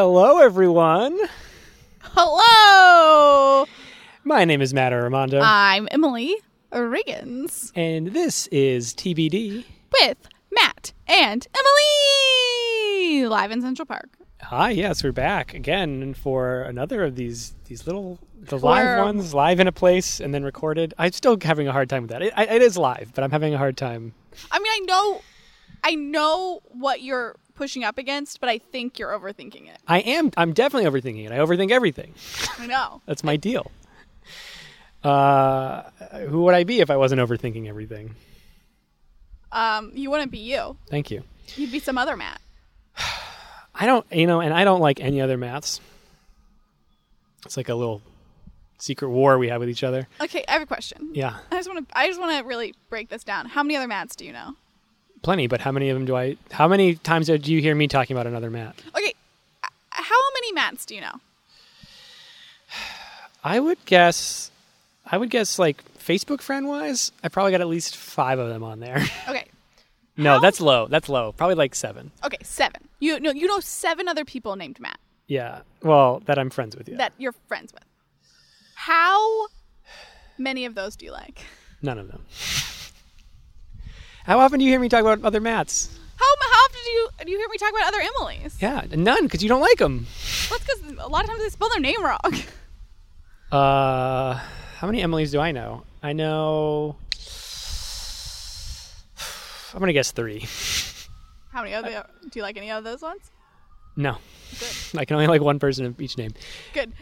Hello, everyone. Hello! My name is Matt Armando, I'm Emily Riggins and this is TBD. with Matt and Emily live in Central Park. Hi, yes, we're back again for another of these these little the live ones, live in a place and then recorded. I'm still having a hard time with that. It, I- it is live, but I'm having a hard time. I mean, I know, I know what you're pushing up against, but I think you're overthinking it. I am. I'm definitely overthinking it. I overthink everything. I know. That's my deal. Uh, who would I be if I wasn't overthinking everything? Um, you wouldn't be you. Thank you. You'd be some other Matt. I don't, you know, and I don't like any other Matts. It's like a little secret war we have with each other. Okay, I have a question. Yeah, I just want to. I just want to really break this down. How many other Matts do you know? Plenty. But how many of them do I? How many times do you hear me talking about another Matt? Okay, how many Matts do you know? I would guess. I would guess like Facebook friend wise, I probably got at least five of them on there. Okay, no, How- that's low. That's low. Probably like seven. okay, seven. You know, you know seven other people named Matt. Yeah. Well, that I'm friends with you. that you're friends with. How many of those do you like? None of them. How often do you hear me talk about other Matts? How, how often do you do you hear me talk about other Emilys? Yeah, none, because you don't like them. Well, that's because a lot of times they spell their name wrong. Uh, how many Emilys do I know? I know. I'm gonna guess three. How many other do you like? Any of those ones? No, Good. I can only like one person of each name. Good.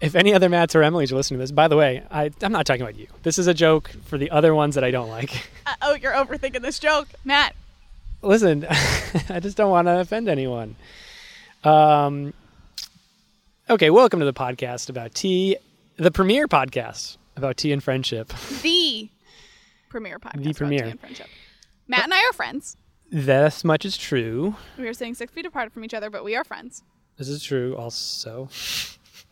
If any other Matts or Emilys are listening to this, by the way, I, I'm not talking about you. This is a joke for the other ones that I don't like. Uh, oh, you're overthinking this joke, Matt. Listen, I just don't want to offend anyone. Um, okay, welcome to the podcast about tea, the premiere podcast about tea and friendship. The premier podcast. the premier. tea and friendship. Matt and I are friends. This much is true. We are sitting six feet apart from each other, but we are friends. This is true also.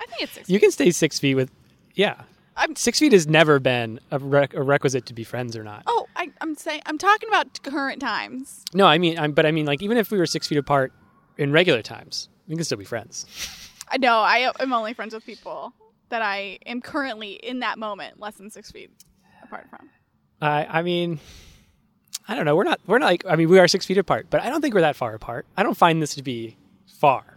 I think it's six. You feet. can stay six feet with, yeah. I'm. Six feet has never been a, rec- a requisite to be friends or not. Oh, I, I'm saying I'm talking about current times. No, I mean, I'm, but I mean, like, even if we were six feet apart in regular times, we can still be friends. I know I am only friends with people that I am currently in that moment less than six feet apart from. I, I mean, I don't know. We're not, we're not like, I mean, we are six feet apart, but I don't think we're that far apart. I don't find this to be far.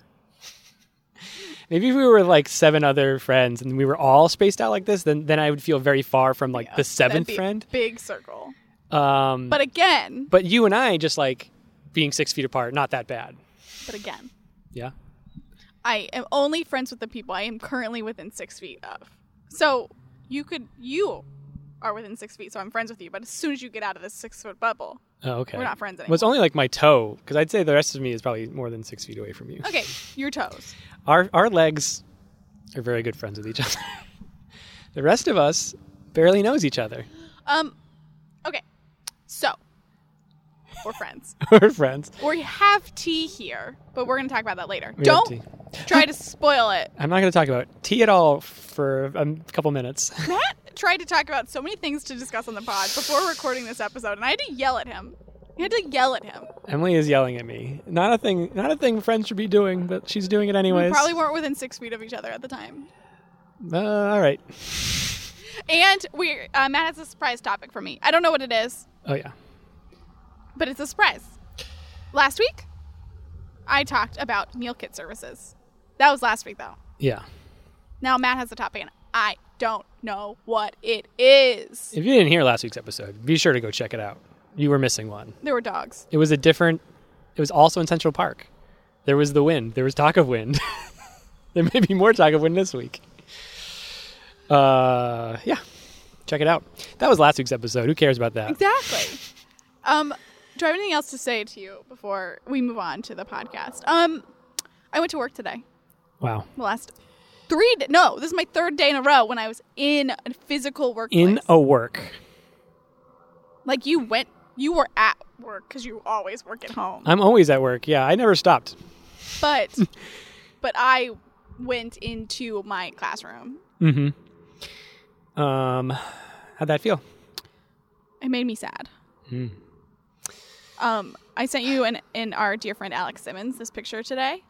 Maybe if we were like seven other friends and we were all spaced out like this, then then I would feel very far from like the That'd seventh friend. big circle. Um, But again, but you and I just like being six feet apart, not that bad. but again, Yeah. I am only friends with the people I am currently within six feet of. So you could you are within six feet, so I'm friends with you. But as soon as you get out of this six foot bubble, Oh, okay. we're not friends Well, anymore. it's only like my toe, because I'd say the rest of me is probably more than six feet away from you. okay, your toes. Our our legs are very good friends with each other. the rest of us barely knows each other. Um, okay, so we're friends. We're friends. we have tea here, but we're gonna talk about that later. We Don't try to spoil it. I'm not going to talk about tea at all for a couple minutes. Matt tried to talk about so many things to discuss on the pod before recording this episode, and I had to yell at him. I had to yell at him. Emily is yelling at me. Not a thing. Not a thing friends should be doing, but she's doing it anyways. We probably weren't within six feet of each other at the time. Uh, all right. And we, uh, Matt has a surprise topic for me. I don't know what it is, Oh yeah. but it's a surprise. Last week, I talked about meal kit services. That was last week, though. Yeah. Now Matt has a topic, and I don't know what it is. If you didn't hear last week's episode, be sure to go check it out. You were missing one. There were dogs. It was a different. It was also in Central Park. There was the wind. There was talk of wind. there may be more talk of wind this week. Uh, yeah, check it out. That was last week's episode. Who cares about that? Exactly. um, do I have anything else to say to you before we move on to the podcast? Um, I went to work today. Wow. The last three. d no, this is my third day in a row when I was in a physical work. In a work. like you went, you were at work because you always work at home. I'm always at work. Yeah, I never stopped. but, but I went into my classroom. Mm-hmm. Um, how'd that feel? It made me sad. Hmm. Um, I sent you and in our dear friend Alex Simmons this picture today,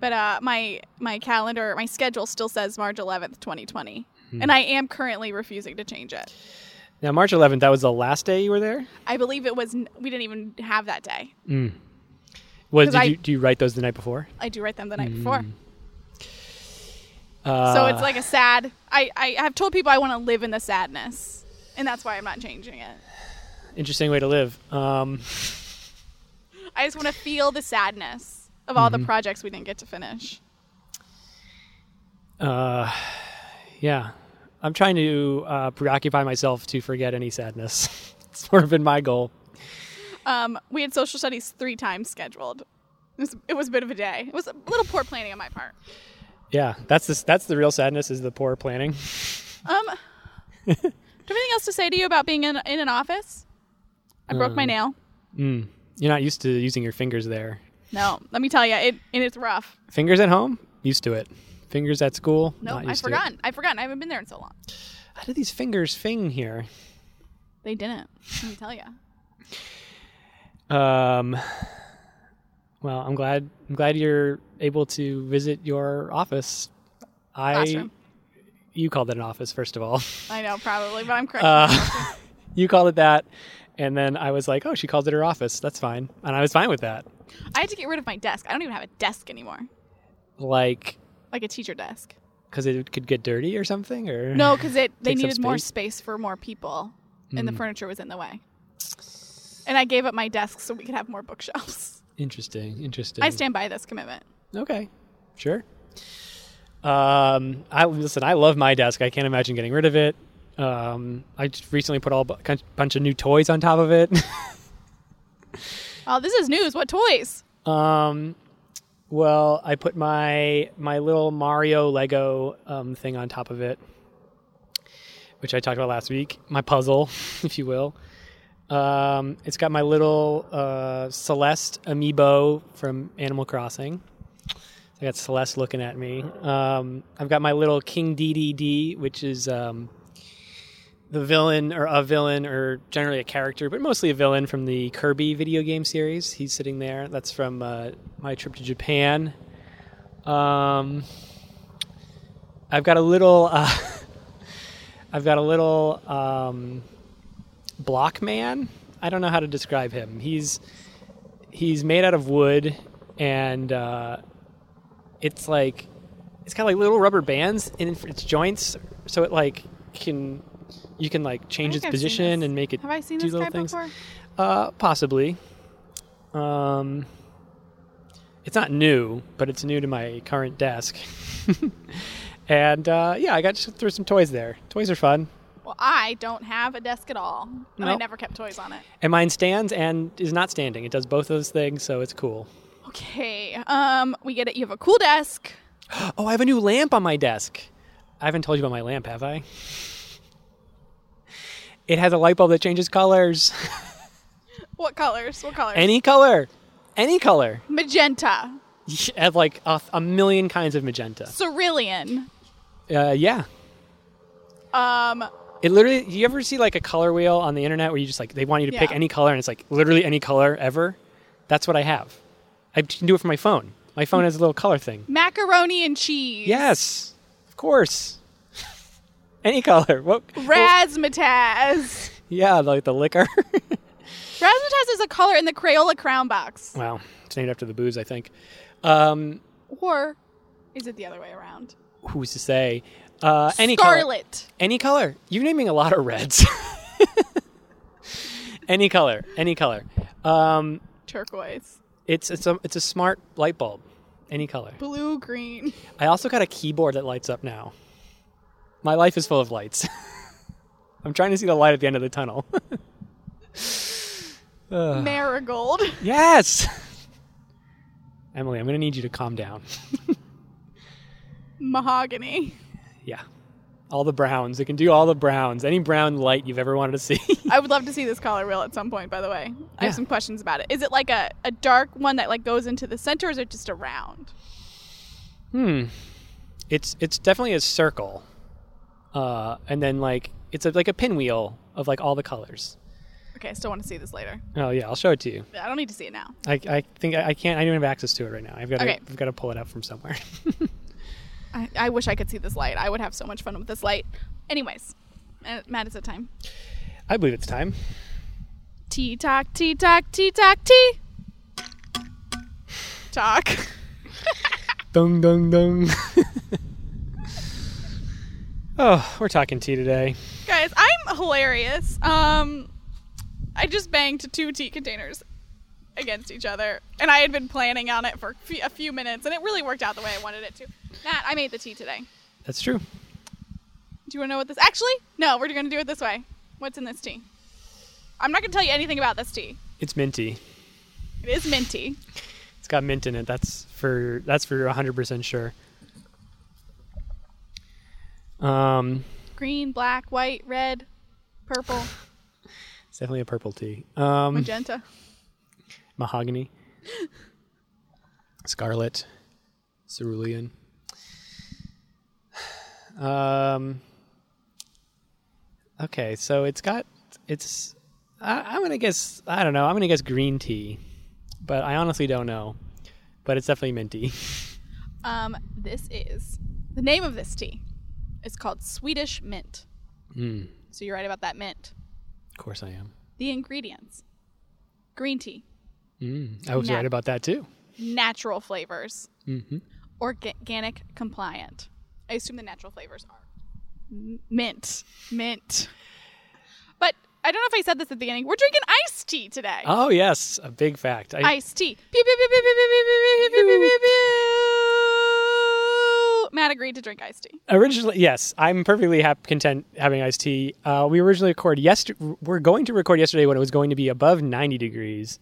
but uh, my my calendar, my schedule still says March 11th, 2020, and I am currently refusing to change it. Now, March 11th, that was the last day you were there? I believe it was. We didn't even have that day. Was, 'Cause did I- you, do you write those the night before? I do write them the night before. Uh, So it's like a sad. I, I have told people I want to live in the sadness, and that's why I'm not changing it. interesting way to live. Um, I just want to feel the sadness of all Mm-hmm. the projects we didn't get to finish. uh, yeah, I'm trying to uh, preoccupy myself to forget any sadness. it's sort of been my goal. Um, we had social studies three times scheduled. It was, it was a bit of a day. It was a little poor planning on my part. Yeah, that's the that's the real sadness is the poor planning. Um, do you have anything else to say to you about being in, in an office? I broke Uh. my nail. Mm. You're not used to using your fingers there. No, let me tell you, it and it's rough. Fingers at home, used to it. Fingers at school, No, I used to it. forgotten. I forgotten. I haven't been there in so long. How did these fingers fing here? They didn't. Let me tell you. Um, well, I'm glad. I'm glad you're able to visit your office. I, Classroom. you called it an office, first of all. I know, probably, but I'm correct. Uh, you called it that, and then I was like, "Oh, she called it her office. That's fine," and I was fine with that. I had to get rid of my desk. I don't even have a desk anymore, Like, like a teacher desk. because it could get dirty or something, or No, because it they needed more space? space for more people, and the Mm. furniture was in the way. And I gave up my desk so we could have more bookshelves. Interesting. Interesting. I stand by this commitment. Okay, sure. Um, I listen. I love my desk. I can't imagine getting rid of it. Um, I just recently put all a bunch of new toys on top of it. Oh, this is news. What toys? um, well, I put my my little Mario Lego um, thing on top of it, which I talked about last week. My puzzle, if you will. Um, it's got my little uh, Celeste amiibo from Animal Crossing. I got Celeste looking at me. Um, I've got my little King Dedede, which is um, the villain or a villain or generally a character, but mostly a villain from the Kirby video game series. He's sitting there. That's from uh, my trip to Japan. Um, I've got a little. Uh, I've got a little um, block man. I don't know how to describe him. He's he's made out of wood and uh, it's like it's got like little rubber bands in its joints, so it like can you can like change its I've position and make it Have I seen do this little guy things. before? Uh, possibly. Um, it's not new, but it's new to my current desk. and uh, yeah, I got to throw some toys there. Toys are fun, Well, I don't have a desk at all, and I never kept toys on it. and mine stands and is not standing. It does both those things, so it's cool. Okay. Um, we get it. You have a cool desk. Oh, I have a new lamp on my desk. I haven't told you about my lamp, have I? It has a light bulb that changes colors. What colors? What colors? Any color. Any color. magenta, has like a, a million kinds of magenta. cerulean. Uh, yeah. Um, It literally, do you ever see like a color wheel on the internet where you just like, they want you to pick any color and it's like literally any color ever? That's what I have. I can do it from my phone. My phone has a little color thing. macaroni and cheese. Yes, of course. any color. What? Razzmatazz. Yeah, like the liquor. Razzmatazz is a color in the Crayola Crown box. wow, it's named after the booze, I think. Um, Or is it the other way around? who's to say? Uh, any color. Scarlet. Any color. You're naming a lot of reds. any color. Any color. Um, Turquoise. it's it's a it's a smart light bulb. Any color. Blue, green. I also got a keyboard that lights up now. My life is full of lights. I'm trying to see the light at the end of the tunnel. Ugh. Marigold. yes. Emily, I'm going to need you to calm down. Mahogany. Yeah. All the browns. It can do all the browns. Any brown light you've ever wanted to see. I would love to see this color wheel at some point, by the way. I Yeah. have some questions about it. Is it like a, a dark one that like goes into the center or is it just a round? Hmm. It's it's definitely a circle. Uh, and then like it's a, like a pinwheel of like all the colors. Okay, I still want to see this later. Oh yeah, I'll show it to you. I don't need to see it now. I, I think I, I can't. I don't have access to it right now. I've got to. Okay. I've got to pull it up from somewhere. I, I wish I could see this light. I would have so much fun with this light. Anyways, Matt, is a time. I believe it's time. Tea talk, tea talk, tea talk, tea. Talk. Dung dung dung. oh, we're talking tea today. Guys, I'm hilarious. Um, I just banged two tea containers against each other, and I had been planning on it for a few- minutes, and it really worked out the way I wanted it to. Matt, I made the tea today. That's true. Do you want to know what this? Actually, no. We're going to do it this way. What's in this tea? I'm not going to tell you anything about this tea. It's minty. It is minty. It's got mint in it. That's for that's for hundred percent sure. Um, Green, black, white, red, purple, it's definitely a purple tea. Um, magenta. mahogany, scarlet, cerulean. Um. Okay, so it's got it's. I, I'm gonna guess. I don't know. I'm gonna guess green tea, but I honestly don't know. But it's definitely minty. Um, this is the name of this tea. It's called Swedish mint. Mm, So you're right about that mint. of course I am. The ingredients: green tea, Mm, I was Nah. right about that too. natural flavors, hmm organic compliant. I assume the natural flavors are m- mint, mint. But I don't know if I said this at the beginning. We're drinking iced tea today. Oh yes, a big fact. I, Iced tea. Pew, pew, pew, Matt agreed to drink iced tea. originally yes i'm perfectly hap- content having iced tea. Uh, we originally recorded yesterday we're going to record yesterday when it was going to be above 90 degrees.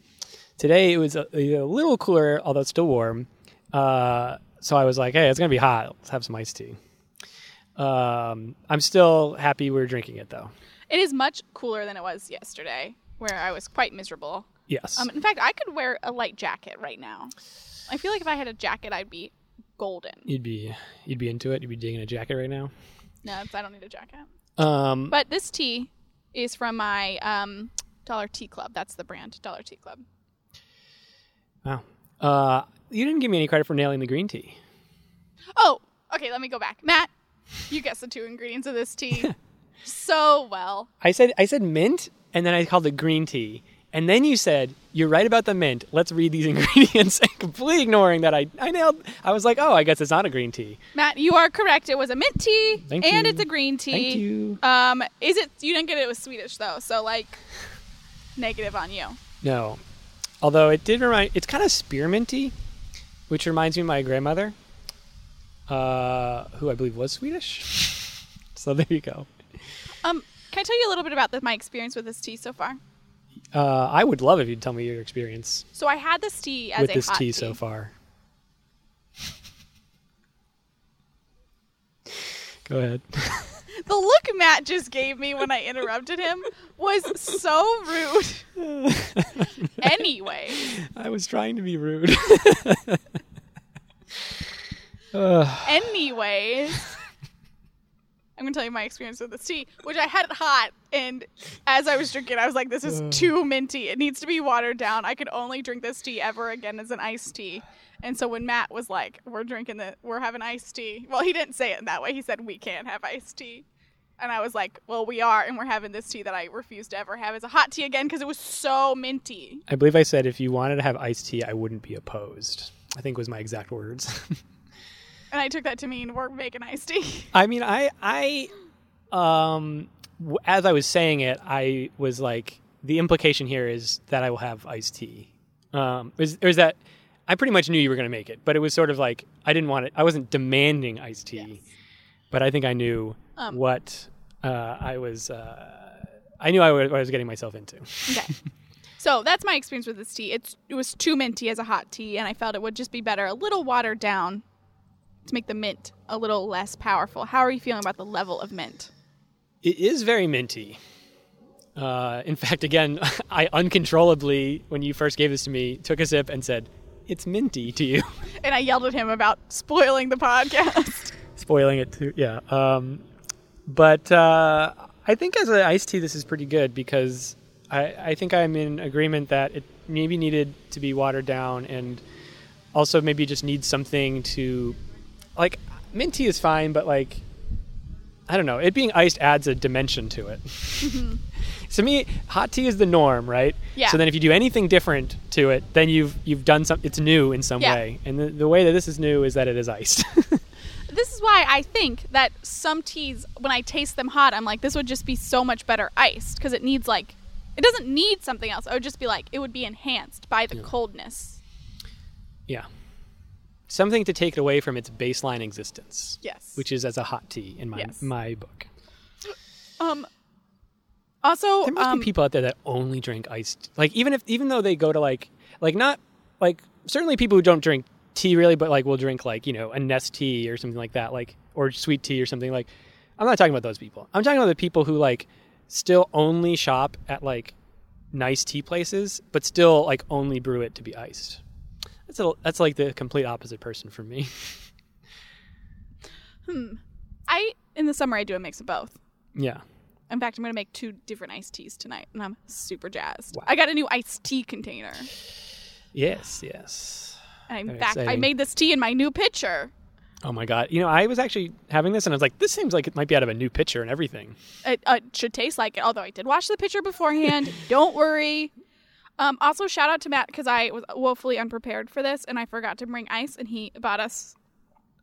Today it was a, a little cooler although it's still warm. Uh, so i was like hey it's going to be hot. Let's have some iced tea. Um, i'm still happy we're drinking it though. It is much cooler than it was yesterday, where I was quite miserable. yes. Um, in fact, I could wear a light jacket right now. I feel like if I had a jacket, I'd be golden. you'd be you'd be into it you'd be digging a jacket right now No, I don't need a jacket. um, But this tea is from my um, Dollar Tea Club. That's the brand, Dollar Tea Club. wow uh, you didn't give me any credit for nailing the green tea Oh, okay. Let me go back. Matt, you guessed the two ingredients of this tea so well. I said I said mint, and then I called it green tea, and then you said you're right about the mint. Let's read these ingredients, and completely ignoring that I I nailed. I was like, oh, I guess it's not a green tea. Matt, you are correct. It was a mint tea, Thank and you. it's a green tea. Thank you. Um, is it? You didn't get it. It was Swedish though, so like, negative on you. No, although it did remind. It's kind of spearminty, which reminds me of my grandmother, uh, who I believe was Swedish. so there you go. Um, can I tell you a little bit about the, my experience with this tea so far? Uh, I would love if you'd tell me your experience So I had this tea as with a this hot tea so far. Go ahead. The look Matt just gave me when I interrupted him was so rude. anyway, I was trying to be rude. Ugh. I'm gonna tell you my experience with this tea, which I had it hot, and as I was drinking, I was like, "This is too minty. It needs to be watered down. I could only drink this tea ever again as an iced tea." And so when Matt was like, "We're drinking the, we're having iced tea," well, he didn't say it in that way. He said, "We can't have iced tea." And I was like, well, we are, and we're having this tea that I refuse to ever have as a hot tea again because it was so minty. I believe I said if you wanted to have iced tea, I wouldn't be opposed. I think was my exact words. And I took that to mean we're making iced tea. I mean, I, I, um, w- as I was saying it, I was like, the implication here is that I will have iced tea. Um, is, is that I pretty much knew you were going to make it, but it was sort of like I didn't want it. I wasn't demanding iced tea, Yes. but I think I knew Um, what uh, I was. Uh, I knew I wa- what I was getting myself into. Okay. So that's my experience with this tea. It's it was too minty as a hot tea, and I felt it would just be better a little watered down to make the mint a little less powerful. How are you feeling about the level of mint? It is very minty. Uh, in fact, again, I uncontrollably, when you first gave this to me, took a sip and said, "It's minty" to you, And I yelled at him about spoiling the podcast. spoiling it too. Yeah. Um, but uh, I think as an iced tea, this is pretty good because I, I think I'm in agreement that it maybe needed to be watered down and also maybe just needs something to like mint tea is fine, but like I don't know, it being iced adds a dimension to it. Mm-hmm. to me, hot tea is the norm, right? Yeah. So then if you do anything different to it, then you've you've done something. it's new in some Yeah. way. And the, the way that this is new is that it is iced. This is why I think that some teas, when I taste them hot, I'm like, this would just be so much better iced because it needs like, it doesn't need something else. I would just be like, it would be enhanced by the coldness. yeah. Something to take it away from its baseline existence. Yes. Which is as a hot tea in my Yes. my book. um. Also, There must um, be people out there that only drink iced. Like even if even though they go to like like not like certainly people who don't drink tea really, but like will drink like you know a Nestea or something like that, like or sweet tea or something like. I'm not talking about those people. I'm talking about the people who like still only shop at like nice tea places, but still like only brew it to be iced. That's a, that's like the complete opposite person from me. I in the summer I do a mix of both. yeah. In fact, I'm gonna make two different iced teas tonight, and I'm super jazzed. Wow. I got a new iced tea container. Yes. Yes. And in Very fact, I made this tea in my new pitcher. Oh my god. You know, I was actually having this and I was like, this seems like it might be out of a new pitcher and everything. It, uh, it should taste like it, although I did wash the pitcher beforehand. Don't worry. Um, also, shout out to Matt because I was woefully unprepared for this and I forgot to bring ice, and he bought us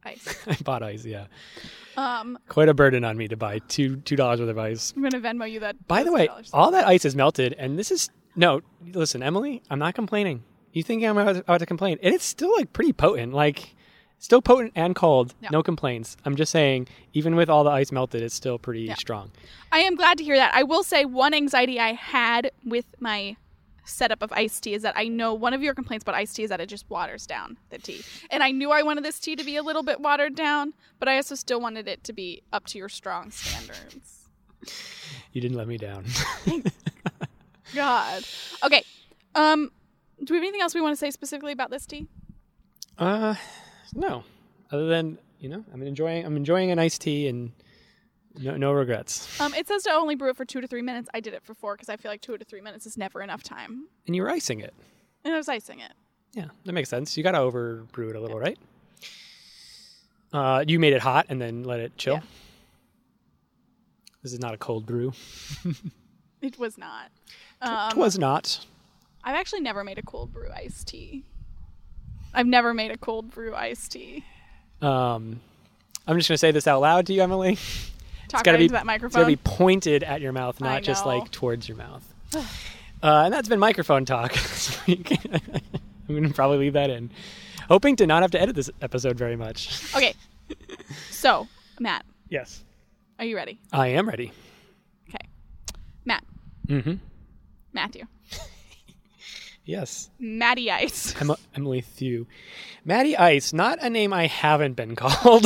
ice. I bought ice, yeah. Um, Quite a burden on me to buy two two dollars worth of ice. I'm gonna Venmo you that. By the way, $2. all that ice is melted, and this is no. Listen, Emily, I'm not complaining. You think I'm about to, about to complain? And it's still like pretty potent, like still potent and cold. Yeah. No complaints. I'm just saying, even with all the ice melted, it's still pretty Yeah. strong. I am glad to hear that. I will say one anxiety I had with my setup of iced tea is that I know one of your complaints about iced tea is that it just waters down the tea. And I knew I wanted this tea to be a little bit watered down, but I also still wanted it to be up to your strong standards. You didn't let me down. God. Okay. Um do we have anything else we want to say specifically about this tea? uh, no. Other than you know, I'm enjoying. I'm enjoying an iced tea and no, no regrets. Um, it says to only brew it for two to three minutes. I did it for four because I feel like two to three minutes is never enough time. And you were icing it. And I was icing it. Yeah, that makes sense. You got to over brew it a little, right? Uh, you made it hot and then let it chill. Yeah. This is not a cold brew. It was not. Um, it was not. I've actually never made a cold brew iced tea. I've never made a cold brew iced tea. Um, I'm just gonna say this out loud to you, Emily. Talk gotta right be- that It's microphone. gonna be pointed at your mouth, not just like towards your mouth. uh, and that's been microphone talk this week. I'm gonna probably leave that in, hoping to not have to edit this episode very much. Okay. So, Matt, Yes, are you ready? I am ready. Okay. Matt, Mm-hmm. Matthew, Yes. Matty Ice. Em- Emily Thew. Maddie Ice, not a name I haven't been called.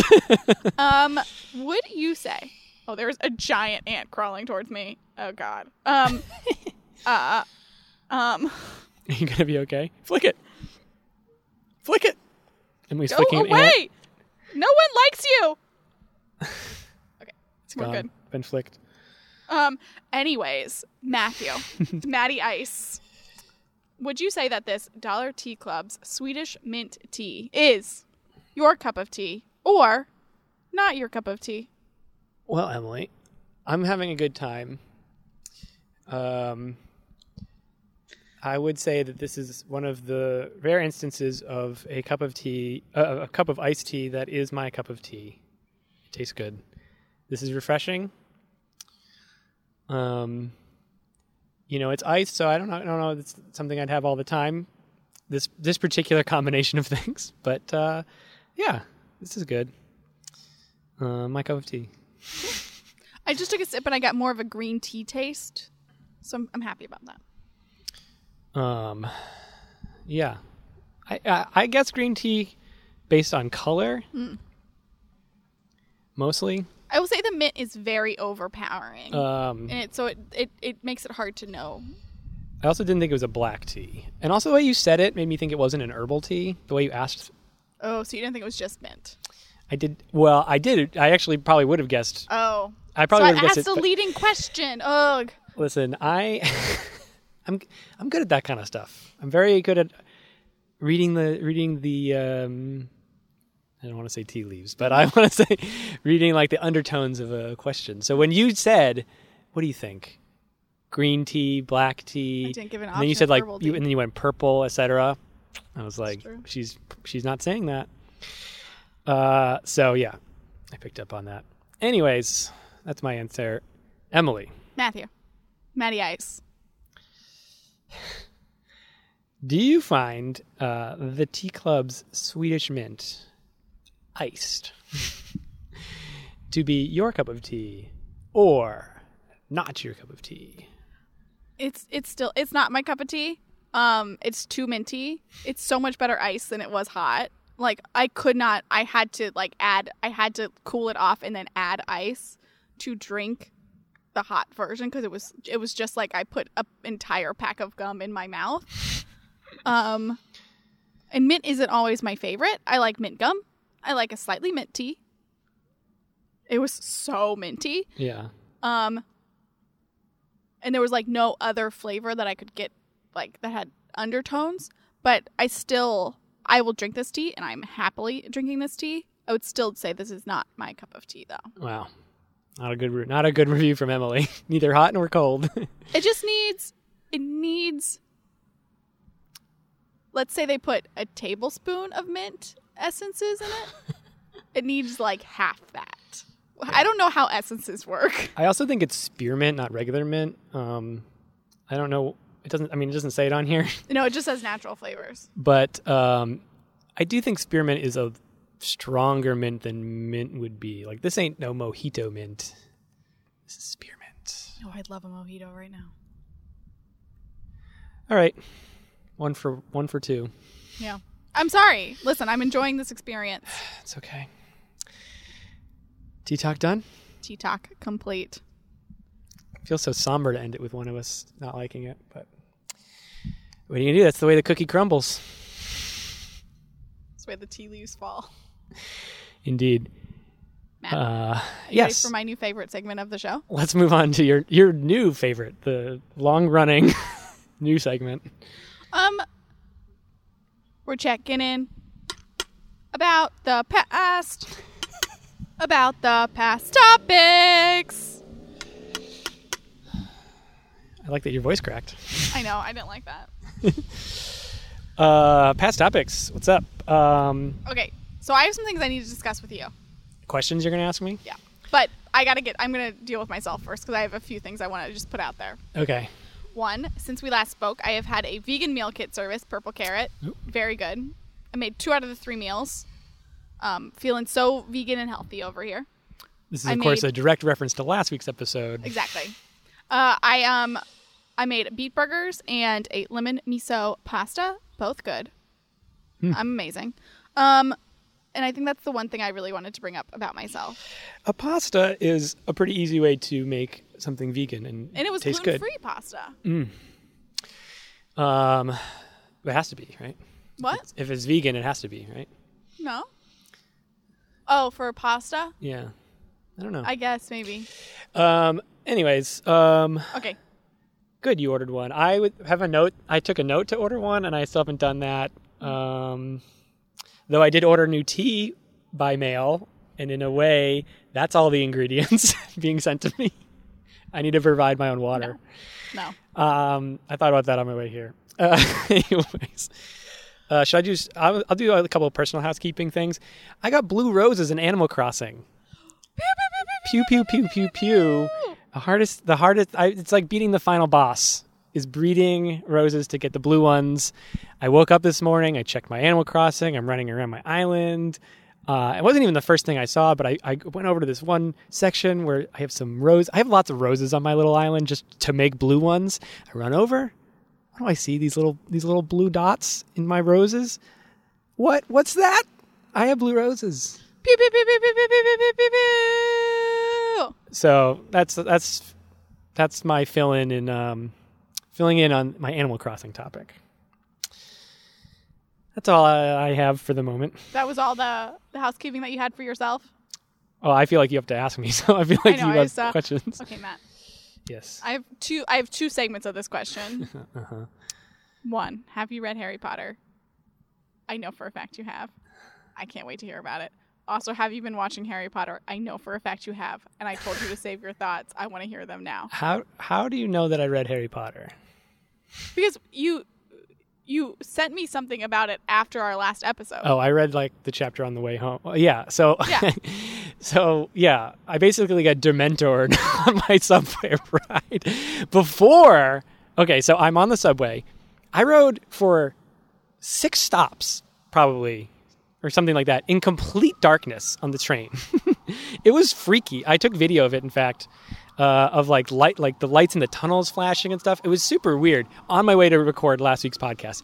Um, would you say? Oh, there's a giant ant crawling towards me. Oh God. Um, uh, um, Are you gonna be okay? Flick it. Flick it. Emily's go flicking an ant. away. No one likes you. Okay, It's we're gone. good. Been flicked. Um. Anyways, Matthew, Matty Ice. Would you say that this Dollar Tea Club's Swedish mint tea is your cup of tea or not your cup of tea? Well, Emily, I'm having a good time. Um, I would say that this is one of the rare instances of a cup of tea, uh, a cup of iced tea that is my cup of tea. It tastes good. This is refreshing. Um, you know, it's iced, so I don't know. I don't know. It's something I'd have all the time. This this particular combination of things, but uh, yeah, this is good. Uh, my cup of tea. I just took a sip and I got more of a green tea taste, so I'm, I'm happy about that. Um, yeah, I, I I guess green tea based on color, mm. mostly. I will say the mint is very overpowering, Um, and it so it, it it makes it hard to know. I also didn't think it was a black tea, and also the way you said it made me think it wasn't an herbal tea. The way you asked, Oh, so you didn't think it was just mint? I did. Well, I did. I actually probably would have guessed. Oh, I probably I would have guessed the but leading question. Ugh. listen, I I'm I'm good at that kind of stuff. I'm very good at reading the reading the um I don't want to say tea leaves, but I want to say reading like the undertones of a question. So when you said, "What do you think?" Green tea, black tea, I didn't give an and then you said like you, and then you went purple, etc. I was like, she's she's not saying that. Uh, so yeah, I picked up on that. Anyways, that's my answer. Emily, Matthew. Matty Ice. do you find uh, the tea club's Swedish mint iced to be your cup of tea or not your cup of tea? It's it's still it's not my cup of tea. Um, it's too minty. It's so much better ice than it was hot. Like I could not. I had to like add. I had to cool it off and then add ice to drink the hot version because it was it was just like I put an entire pack of gum in my mouth. Um, and mint isn't always my favorite. I like mint gum. I like a slightly mint tea. It was so minty. Yeah. Um, and there was like no other flavor that I could get like that had undertones. But I still, I will drink this tea, and I'm happily drinking this tea. I would still say this is not my cup of tea, though. Wow. Not a good re- not a good review from Emily. Neither hot nor cold. It just needs, it needs. Let's say they put a tablespoon of mint essences in it. it needs like half that. I don't know how essences work. I also think it's spearmint, not regular mint. Um, I don't know. It doesn't. I mean, it doesn't say it on here, No, it just says natural flavors. but um, I do think spearmint is a stronger mint than mint would be. Like this ain't no mojito mint. This is spearmint. Oh, I'd love a mojito right now. All right, one for one for two. Yeah. I'm sorry. Listen, I'm enjoying this experience. It's okay. Tea talk done. Tea talk complete. Feels so somber to end it with one of us not liking it, but what are you gonna do? That's the way the cookie crumbles. That's where the tea leaves fall. Indeed. Matt, Uh, yes. for my new favorite segment of the show? Let's move on to your your new favorite, the long running new segment. Um, we're checking in about the past, about the past topics. I like that your voice cracked. I know, I didn't like that. Uh, past topics. What's up? Um, Okay, so I have some things I need to discuss with you. questions you're gonna ask me? Yeah, but I gotta get. I'm gonna deal with myself first because I have a few things I want to just put out there. Okay. One, since we last spoke, I have had a vegan meal kit service, Purple Carrot. Oop. Very good. I made two out of the three meals. Um, feeling so vegan and healthy over here. This is I of course made- a direct reference to last week's episode. Exactly. Uh, I um, I made beet burgers and a lemon miso pasta. Both good. Hmm. I'm amazing. Um, and I think that's the one thing I really wanted to bring up about myself. A pasta is a pretty easy way to make something vegan and, And it was gluten free pasta. Um, it has to be right. What? If it's vegan, it has to be right. No. Oh, for pasta? Yeah. I don't know. I guess maybe. um. Anyways, um, Okay. good. You ordered one. I would have a note. I took a note to order one, and I still haven't done that. Um, though I did order new tea by mail, and in a way, that's all the ingredients being sent to me. I need to provide my own water. No. Um, I thought about that on my way here. Uh, anyways, uh, should I do? I'll, I'll do a couple of personal housekeeping things. I got blue roses in Animal Crossing. Pew pew pew pew pew. The hardest, the hardest. I, it's like beating the final boss. Is breeding roses to get the blue ones. I woke up this morning. I checked my Animal Crossing. I'm running around my island. Uh, it wasn't even the first thing I saw, but I, I went over to this one section where I have some rose. I have lots of roses on my little island just to make blue ones. I run over. What do I see? These little these little blue dots in my roses. What? What's that? I have blue roses. Pew pew pew So that's that's that's my fill in in um, filling in on my Animal Crossing topic. That's all I, I have for the moment. That was all the, the housekeeping that you had for yourself. Oh, I feel like you have to ask me, so I feel like know, you I have uh, questions. Okay, Matt. Yes. I have two. I have two segments of this question. Uh-huh. One, have you read Harry Potter? I know for a fact you have. I can't wait to hear about it. Also, have you been watching Harry Potter? I know for a fact you have, and I told you to save your thoughts. I want to hear them now How how do you know that I read Harry Potter? because you you sent me something about it after our last episode. Oh, I read like the chapter on the way home. Yeah. So Yeah. so yeah, I basically got dementored on my subway ride before. Okay, so I'm on the subway. I rode for six stops, probably, or something like that, in complete darkness on the train. it was freaky. I took video of it, in fact, uh, of like light, like the lights in the tunnels flashing and stuff. It was super weird. On my way to record last week's podcast.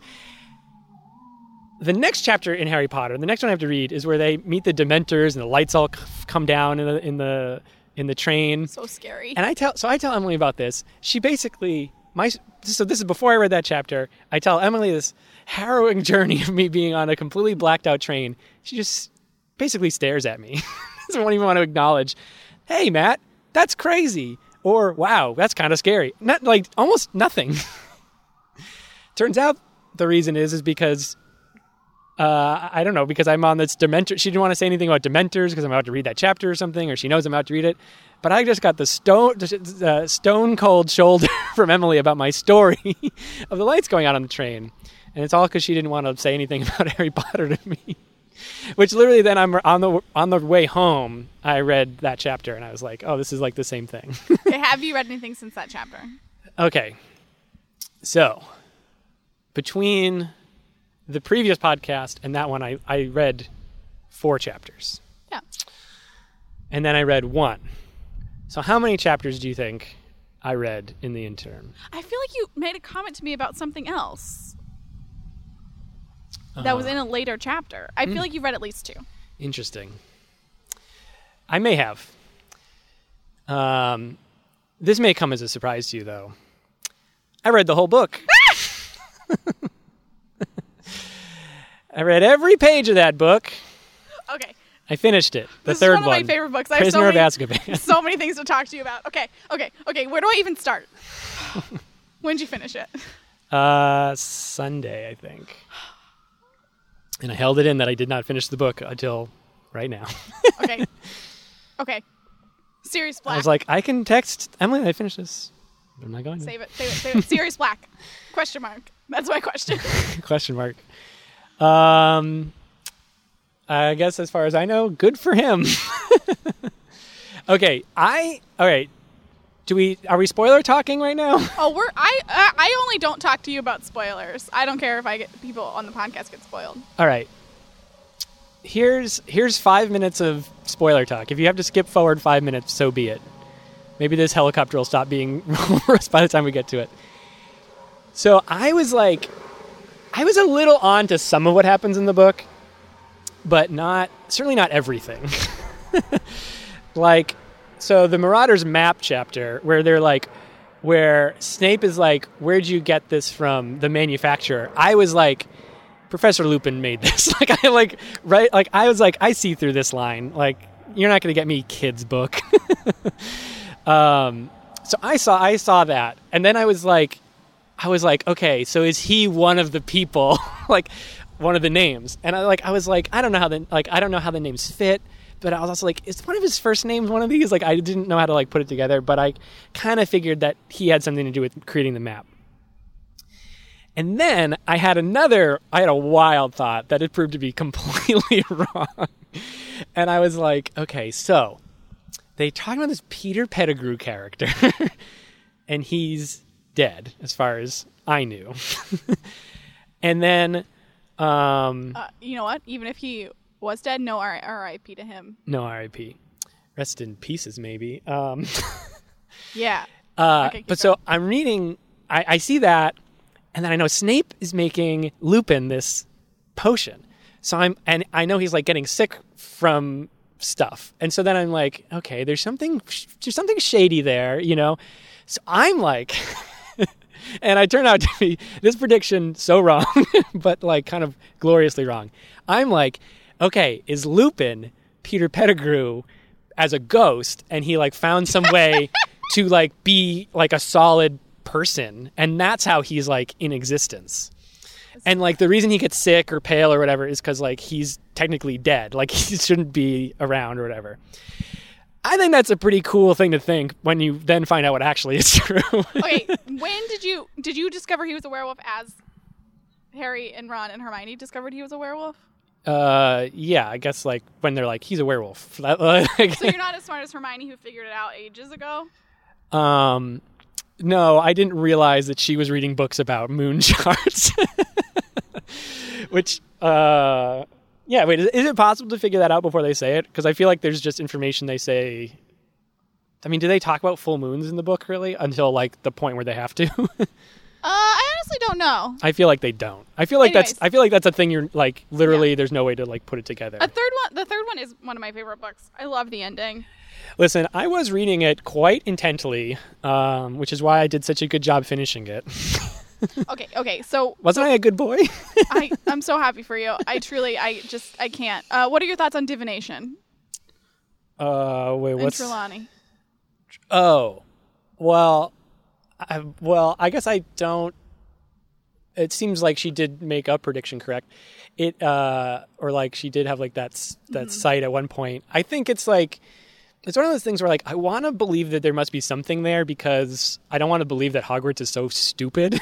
The next chapter in Harry Potter, the next one I have to read, is where they meet the Dementors and the lights all come down in the in the in the train. so scary. And I tell so I tell Emily about this. She basically my so this is before I read that chapter. I tell Emily this harrowing journey of me being on a completely blacked out train. She just basically stares at me. Doesn't even want to acknowledge, "Hey, Matt, that's crazy," or "Wow, that's kind of scary." Not like almost nothing. Turns out the reason is is because uh, I don't know because I'm on this Dementor. She didn't want to say anything about Dementors because I'm about to read that chapter or something, or she knows I'm about to read it. But I just got the stone, uh, stone cold shoulder from Emily about my story of the lights going out on the train, and it's all because she didn't want to say anything about Harry Potter to me. Which literally, then I'm on the on the way home. I read that chapter, and I was like, "Oh, this is like the same thing." Have you read anything since that chapter? Okay. So, between the previous podcast and that one, I, I read four chapters. Yeah. And then I read one. So, how many chapters do you think I read in the interim? I feel like you made a comment to me about something else that was Uh, in a later chapter. I Hmm. feel like you read at least two. Interesting. I may have. Um, this may come as a surprise to you, though. I read the whole book. I read every page of that book. Okay, I finished it. The this third is one of my favorite books. I have Prisoner so of many, Azkaban. so many things to talk to you about. Okay, okay, okay. Where do I even start? When'd you finish it? uh, Sunday, I think. And I held it in that I did not finish the book until right now. Okay, okay. Sirius Black. I was like, I can text Emily I finished this. I'm not going to. save it, save it, save it. Sirius Black? Question mark. That's my question. Question mark. Um, I guess as far as I know, good for him. okay, I all right. Do we are we spoiler talking right now? Oh, we're I uh, I only don't talk to you about spoilers. I don't care if I get people on the podcast get spoiled. All right. Here's here's five minutes of spoiler talk. If you have to skip forward five minutes, so be it. Maybe this helicopter will stop being rumorous by the time we get to it. So I was like, I was a little on to some of what happens in the book, but not certainly not everything. like, so the Marauders map chapter where they're like, where Snape is like, "Where'd you get this from?" The manufacturer. I was like, Professor Lupin made this. like I like right like I was like I see through this line. Like you're not going to get me kids book. um so I saw I saw that and then I was like I was like okay, so is he one of the people like one of the names? And I like I was like I don't know how the like I don't know how the names fit. But I was also like, is one of his first names one of these? Like, I didn't know how to like put it together, but I kind of figured that he had something to do with creating the map. And then I had another, I had a wild thought that it proved to be completely wrong. And I was like, okay, so they talk about this Peter Pettigrew character, and he's dead, as far as I knew. and then, um, Uh, you know what? Even if he was dead, no R- R.I.P. to him. no RIP. Rest in pieces, maybe. Um, Yeah. Uh, Okay, but so I'm reading, I, I see that, and then I know Snape is making Lupin this potion. So I'm, and I know he's like getting sick from stuff, and so then I'm like, okay, there's something, there's something shady there, you know. So I'm like, and I turn out to be this prediction so wrong, but like kind of gloriously wrong. I'm like, okay, is Lupin Peter Pettigrew as a ghost, and he like found some way to like be like a solid person, and that's how he's like in existence. And like the reason he gets sick or pale or whatever is because like he's technically dead, like he shouldn't be around or whatever. I think that's a pretty cool thing to think when you then find out what actually is true. Okay, when did you did you discover he was a werewolf as Harry and Ron and Hermione discovered he was a werewolf? Uh, yeah, I guess like when they're like he's a werewolf. So you're not as smart as Hermione who figured it out ages ago? Um, no, I didn't realize that she was reading books about moon charts. Which, uh, yeah, wait, is, is it possible to figure that out before they say it? Because I feel like there's just information they say. I mean, do they talk about full moons in the book really until like the point where they have to? Uh, I honestly don't know. I feel like they don't. I feel like Anyways. that's. I feel like that's a thing. You're like literally. There's no way to like put it together. A third one, the third one is one of my favorite books. I love the ending. Listen, I was reading it quite intently, um, which is why I did such a good job finishing it. Okay, okay. So Wasn't I a good boy? I, I'm so happy for you. I truly, I just, I can't. Uh, what are your thoughts on divination uh, wait, and what's? Trelawney? Oh, well, I, well, I guess I don't. It seems like she did make a prediction correct. It uh, or like she did have like that that sight at one point. I think it's like it's one of those things where like I want to believe that there must be something there because I don't want to believe that Hogwarts is so stupid.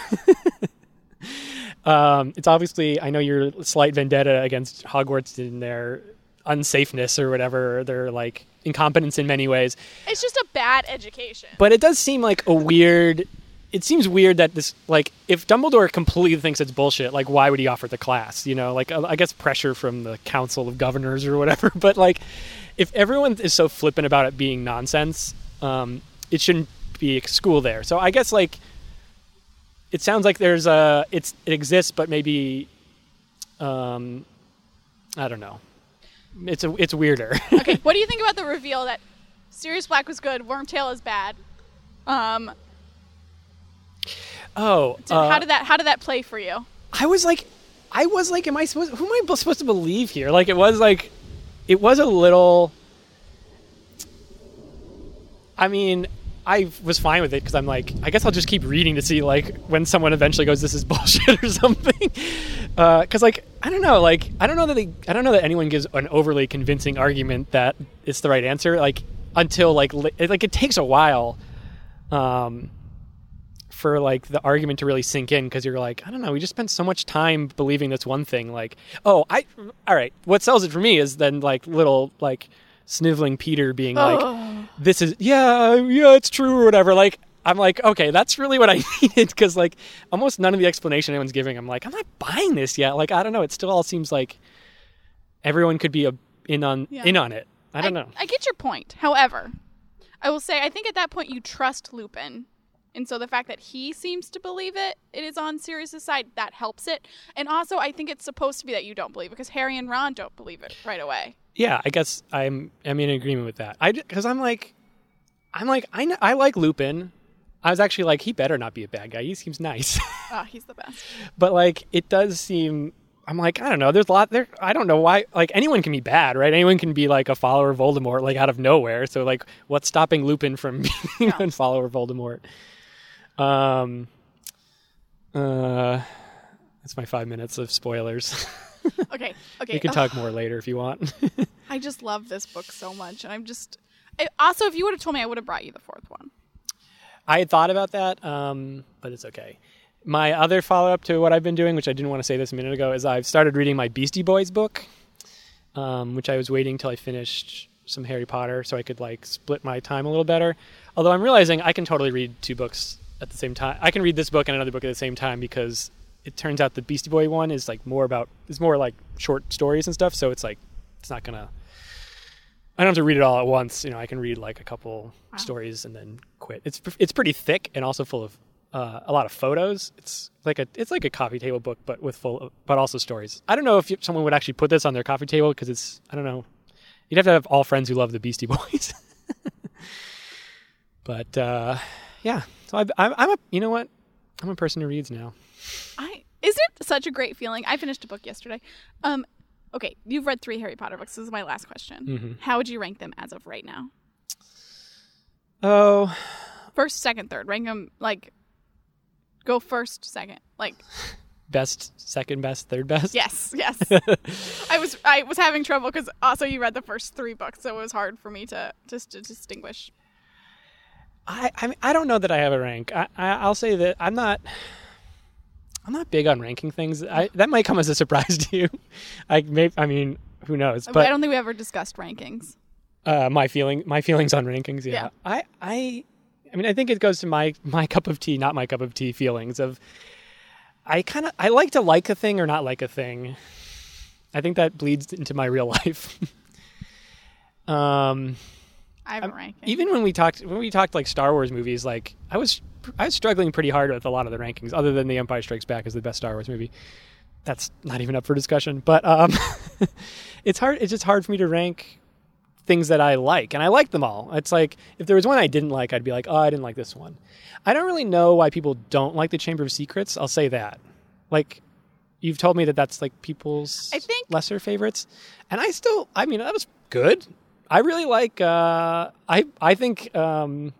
um, it's obviously I know your slight vendetta against Hogwarts in their unsafeness or whatever, their like incompetence in many ways. It's just a bad education. but it does seem like a weird it seems weird that this like if dumbledore completely thinks it's bullshit like why would he offer the class you know? Like i guess pressure from the council of governors or whatever but like if everyone is so flippant about it being nonsense um it shouldn't be a school there. So i guess like it sounds like there's a it's it exists but maybe um i don't know it's a it's weirder okay, what do you think about the reveal that Sirius Black was good, Wormtail is bad? Um, oh did, uh, how did that how did that play for you? I was like, I was like, am I supposed? Who am I supposed to believe here? Like, it was like, it was a little. I mean, I was fine with it because I'm like, I guess I'll just keep reading to see like when someone eventually goes, "This is bullshit" or something. Because like, I don't know, like, I don't know that they, I don't know that anyone gives an overly convincing argument that it's the right answer. Like until like, li- it, like it takes a while. Um, for like the argument to really sink in because you're like, I don't know, we just spent so much time believing this one thing. Like, oh, I, all right. What sells it for me is then like little like sniveling Peter being like, Oh. This is yeah, um, yeah, it's true or whatever. Like, I'm like, okay, that's really what I needed because like almost none of the explanation anyone's giving, I'm like, I'm not buying this yet. Like, I don't know. It still all seems like everyone could be a, in on Yeah. in on it. I don't know. I get your point. However, I will say I think at that point you trust Lupin. And so the fact that he seems to believe it, it is on Sirius's side, that helps it. And also I think it's supposed to be that you don't believe it because Harry and Ron don't believe it right away. yeah, I guess I'm I'm in agreement with that. I because I'm like, I'm like I kn- I like Lupin. I was actually like he better not be a bad guy. He seems nice, Oh, he's the best. but like it does seem. I'm like I don't know. There's a lot there. I don't know why. Like anyone can be bad, right? Anyone can be like a follower of Voldemort, like out of nowhere. So like, what's stopping Lupin from being Yeah. a follower of Voldemort? Um. Uh, that's my five minutes of spoilers. Okay, okay. we can talk more later if you want. I just love this book so much. And I'm just. I, also, if you would have told me, I would have brought you the fourth one. I had thought about that, um, but it's okay. My other follow up to what I've been doing, which I didn't want to say this a minute ago, is I've started reading my Beastie Boys book, um, which I was waiting till I finished some Harry Potter so I could like split my time a little better. Although I'm realizing I can totally read two books at the same time. I can read this book and another book at the same time because it turns out the Beastie Boy one is like more about it's more like short stories and stuff. So it's like it's not gonna. I don't have to read it all at once. You know, I can read like a couple Wow. stories and then quit. It's it's pretty thick and also full of uh, a lot of photos. It's like a it's like a coffee table book, but with full of, but also stories. I don't know if someone would actually put this on their coffee table because it's I don't know. You'd have to have all friends who love the Beastie Boys. but uh, yeah, so I, I'm I'm a you know what I'm a person who reads now. I isn't it such a great feeling? I finished a book yesterday. Um, okay, you've read three Harry Potter books. This is my last question. Mhm. How would you rank them as of right now? Oh, First, second, third. Rank them like. Go first, second. Like Best, second best, third best. yes, yes. I was I was having trouble because also you read the first three books, so it was hard for me to just to distinguish. I, I mean, I don't know that I have a rank. I, I I'll say that I'm not. I'm not big on ranking things. I, that might come as a surprise to you. I may. I mean, who knows? But I don't think we ever discussed rankings. uh, my feeling, my feelings on rankings. Yeah. Yeah. I, I, I mean, I think it goes to my my cup of tea, not my cup of tea feelings of. I kind of I like to like a thing or not like a thing. I think that bleeds into my real life. um, I have a ranking. even when we talked when we talked like Star Wars movies, like I was I was struggling pretty hard with a lot of the rankings, other than The Empire Strikes Back is the best Star Wars movie. That's not even up for discussion. But um, it's hard. It's just hard for me to rank things that I like, and I like them all. It's like if there was one I didn't like, I'd be like, oh, I didn't like this one. I don't really know why people don't like the Chamber of Secrets. I'll say that. Like you've told me that that's like people's I think- lesser favorites, and I still. I mean, that was good. I really like. Uh, I I think um,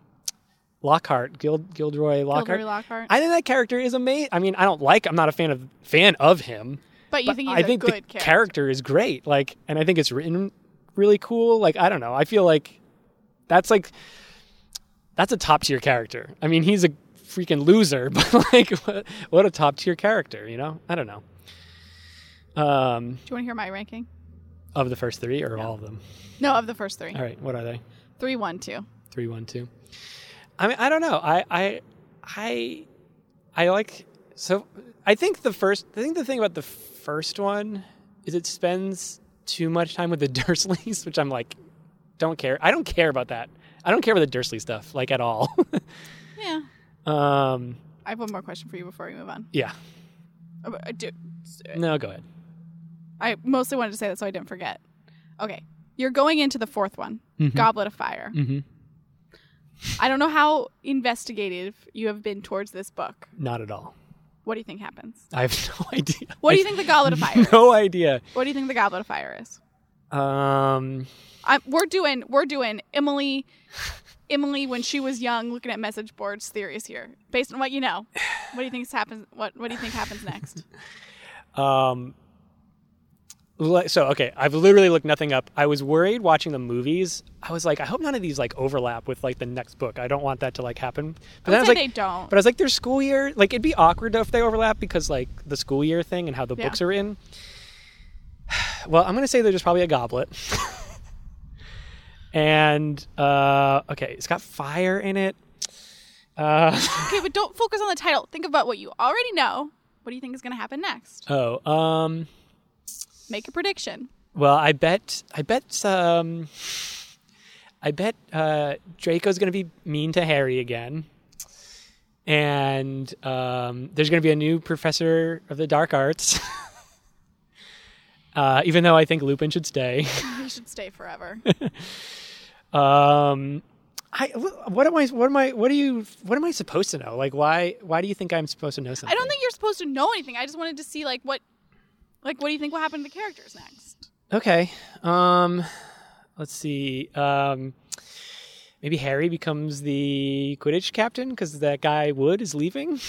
Lockhart, Gild, Gilderoy Lockhart. Gilderoy Lockhart. I think that character is amazing. I mean, I don't like. I'm not a fan of fan of him. but you but think I think the character. character is great. Like, and I think it's written really cool. Like, I don't know. I feel like that's like that's a top tier character. I mean, he's a freaking loser, but like, what, what a top tier character. You know? I don't know. Um, Do you want to hear my ranking? Of the first three or all of them? No, of the first three. All right. What are they? Three, one, two. Three, one, two. I mean, I don't know. I, I, I, I like. So, I think the first. I think the thing about the first one is it spends too much time with the Dursleys, which I'm like, don't care. I don't care about that. I don't care about the Dursley stuff like at all. Yeah. um, I have one more question for you before we move on. yeah. Uh, but I do- No, go ahead. I mostly wanted to say that so I didn't forget. Okay. You're going into the fourth one, Goblet of Fire. hmm I don't know how investigative you have been towards this book. Not at all. What do you think happens? I have no idea. What do you think the Goblet of Fire is? No idea. What do you think the Goblet of Fire is? Um, I, we're doing we're doing Emily Emily when she was young looking at message boards theories here. Based on what you know. What do you think happens what what do you think happens next? Um, so okay, I've literally looked nothing up. I was worried watching the movies. I was like, I hope none of these like overlap with like the next book. I don't want that to like happen. But I I was like, they don't. but I was like, their school year, like it'd be awkward if they overlap because like the school year thing and how the Yeah. books are in. Well, I'm gonna say there's probably a goblet. and uh, okay, it's got fire in it. Uh, okay, but don't focus on the title. Think about what you already know. What do you think is going to happen next? oh, um, Make a prediction. Well, I bet I bet um I bet uh Draco's going to be mean to Harry again. And um there's going to be a new professor of the dark arts. uh even though I think Lupin should stay. he should stay forever. Um I what am I what am I what are you what am I supposed to know? Like why why do you think I'm supposed to know something? I don't think you're supposed to know anything. I just wanted to see like what like what do you think will happen to the characters next? Okay. Um let's see. Um maybe Harry becomes the Quidditch captain cuz that guy Wood is leaving.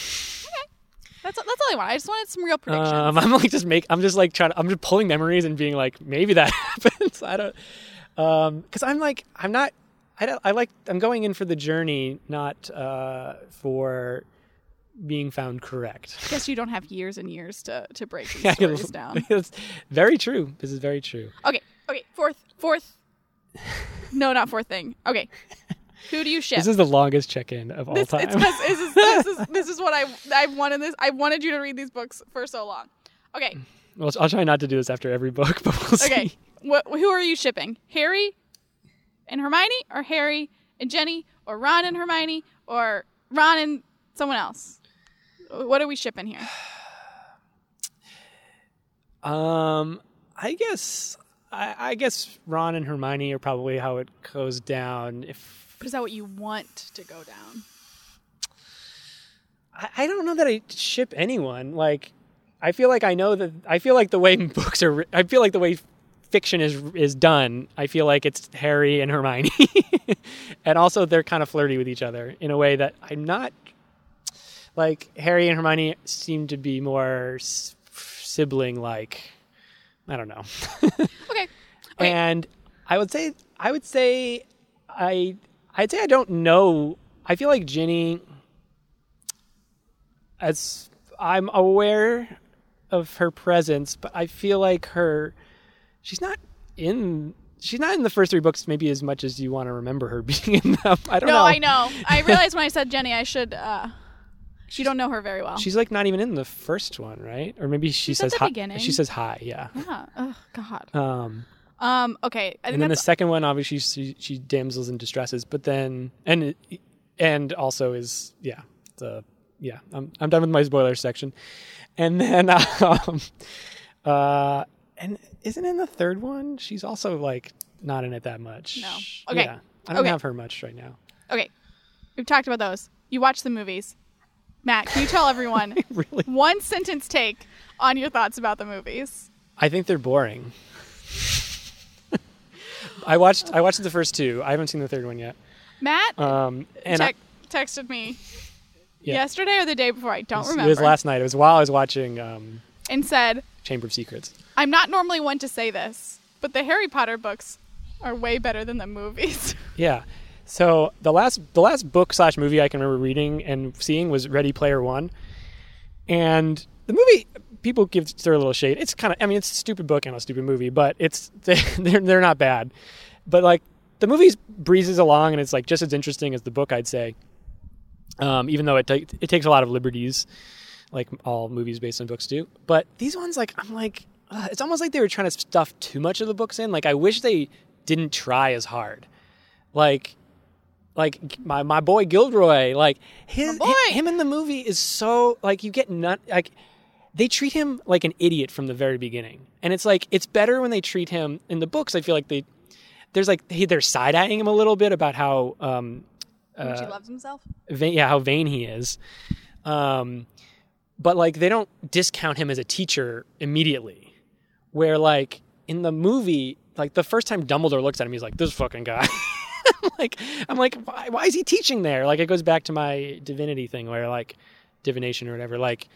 That's that's all I want. I just wanted some real predictions. Um I'm like just make I'm just like trying to, I'm just pulling memories and being like maybe that happens. I don't um cuz I'm like I'm not I don't I like I'm going in for the journey not uh for being found correct. I guess you don't have years and years to to break these stories down. It's very true. This is very true. Okay, okay. Fourth, fourth. No, not fourth thing. Okay, who do you ship? This is the longest check-in of all This, time. this is this is this is what I I wanted this. I wanted you to read these books for so long. Okay, Well, I'll try not to do this after every book, but we'll see. okay. who are you shipping? Harry and Hermione, or Harry and Jenny, or Ron and Hermione, or Ron and someone else? What are we shipping here? Um, I guess I, I guess Ron and Hermione are probably how it goes down. If But is that what you want to go down? I, I don't know that I ship anyone. Like, I feel like I know that. I feel like the way books are. I feel like the way fiction is is done, I feel like it's Harry and Hermione, and also they're kind of flirty with each other in a way that I'm not. Like Harry and Hermione seem to be more s- sibling like. I don't know. Okay. Wait. and I would say I would say I I'd say I don't know. I feel like Ginny as I'm aware of her presence, but I feel like her she's not in she's not in the first three books maybe as much as you want to remember her being in them. I don't No, know. No, I know. I realized when I said Jenny, I should. uh You don't know her very well. She's like not even in the first one, right? Or maybe she She's at says the hi. beginning. She says hi, yeah. yeah. Oh God. Um Um. Okay. I think and then the that's second one obviously she, she damsels in distresses but then and and also is yeah the yeah i'm, I'm done with my spoilers section and then um uh and isn't in the third one she's also like not in it that much No. Okay. yeah i don't Okay. have her much right now okay. We've talked about those. You watch the movies. Matt, can you tell everyone really one sentence take on your thoughts about the movies? i think they're boring i watched i watched the first two i haven't seen the third one yet Matt um and I, texted me Yeah. yesterday or the day before. I don't it remember. It was last night it was while i was watching um and said, chamber of secrets "I'm not normally one to say this, but the Harry Potter books are way better than the movies." Yeah. So the last the last book slash movie I can remember reading and seeing was Ready Player One, and the movie people give a little shade. It's kind of I mean it's a stupid book and a stupid movie, but it's they're they're not bad. But like the movie breezes along and it's like just as interesting as the book, I'd say. Um, even though it ta- it takes a lot of liberties, like all movies based on books do. But these ones, like I'm like, uh, it's almost like they were trying to stuff too much of the books in. Like I wish they didn't try as hard. Like like my my boy Gilderoy, like his boy! him in the movie is so like you get nut like they treat him like an idiot from the very beginning, and it's like it's better when they treat him in the books. I feel like they there's like he, they're side eyeing him a little bit about how um much he uh, loves himself. vain, yeah how vain he is, um but like they don't discount him as a teacher immediately, where like in the movie like the first time Dumbledore looks at him, he's like this fucking guy. I'm like I'm like why, why is he teaching there? Like it goes back to my divinity thing where like divination or whatever. Like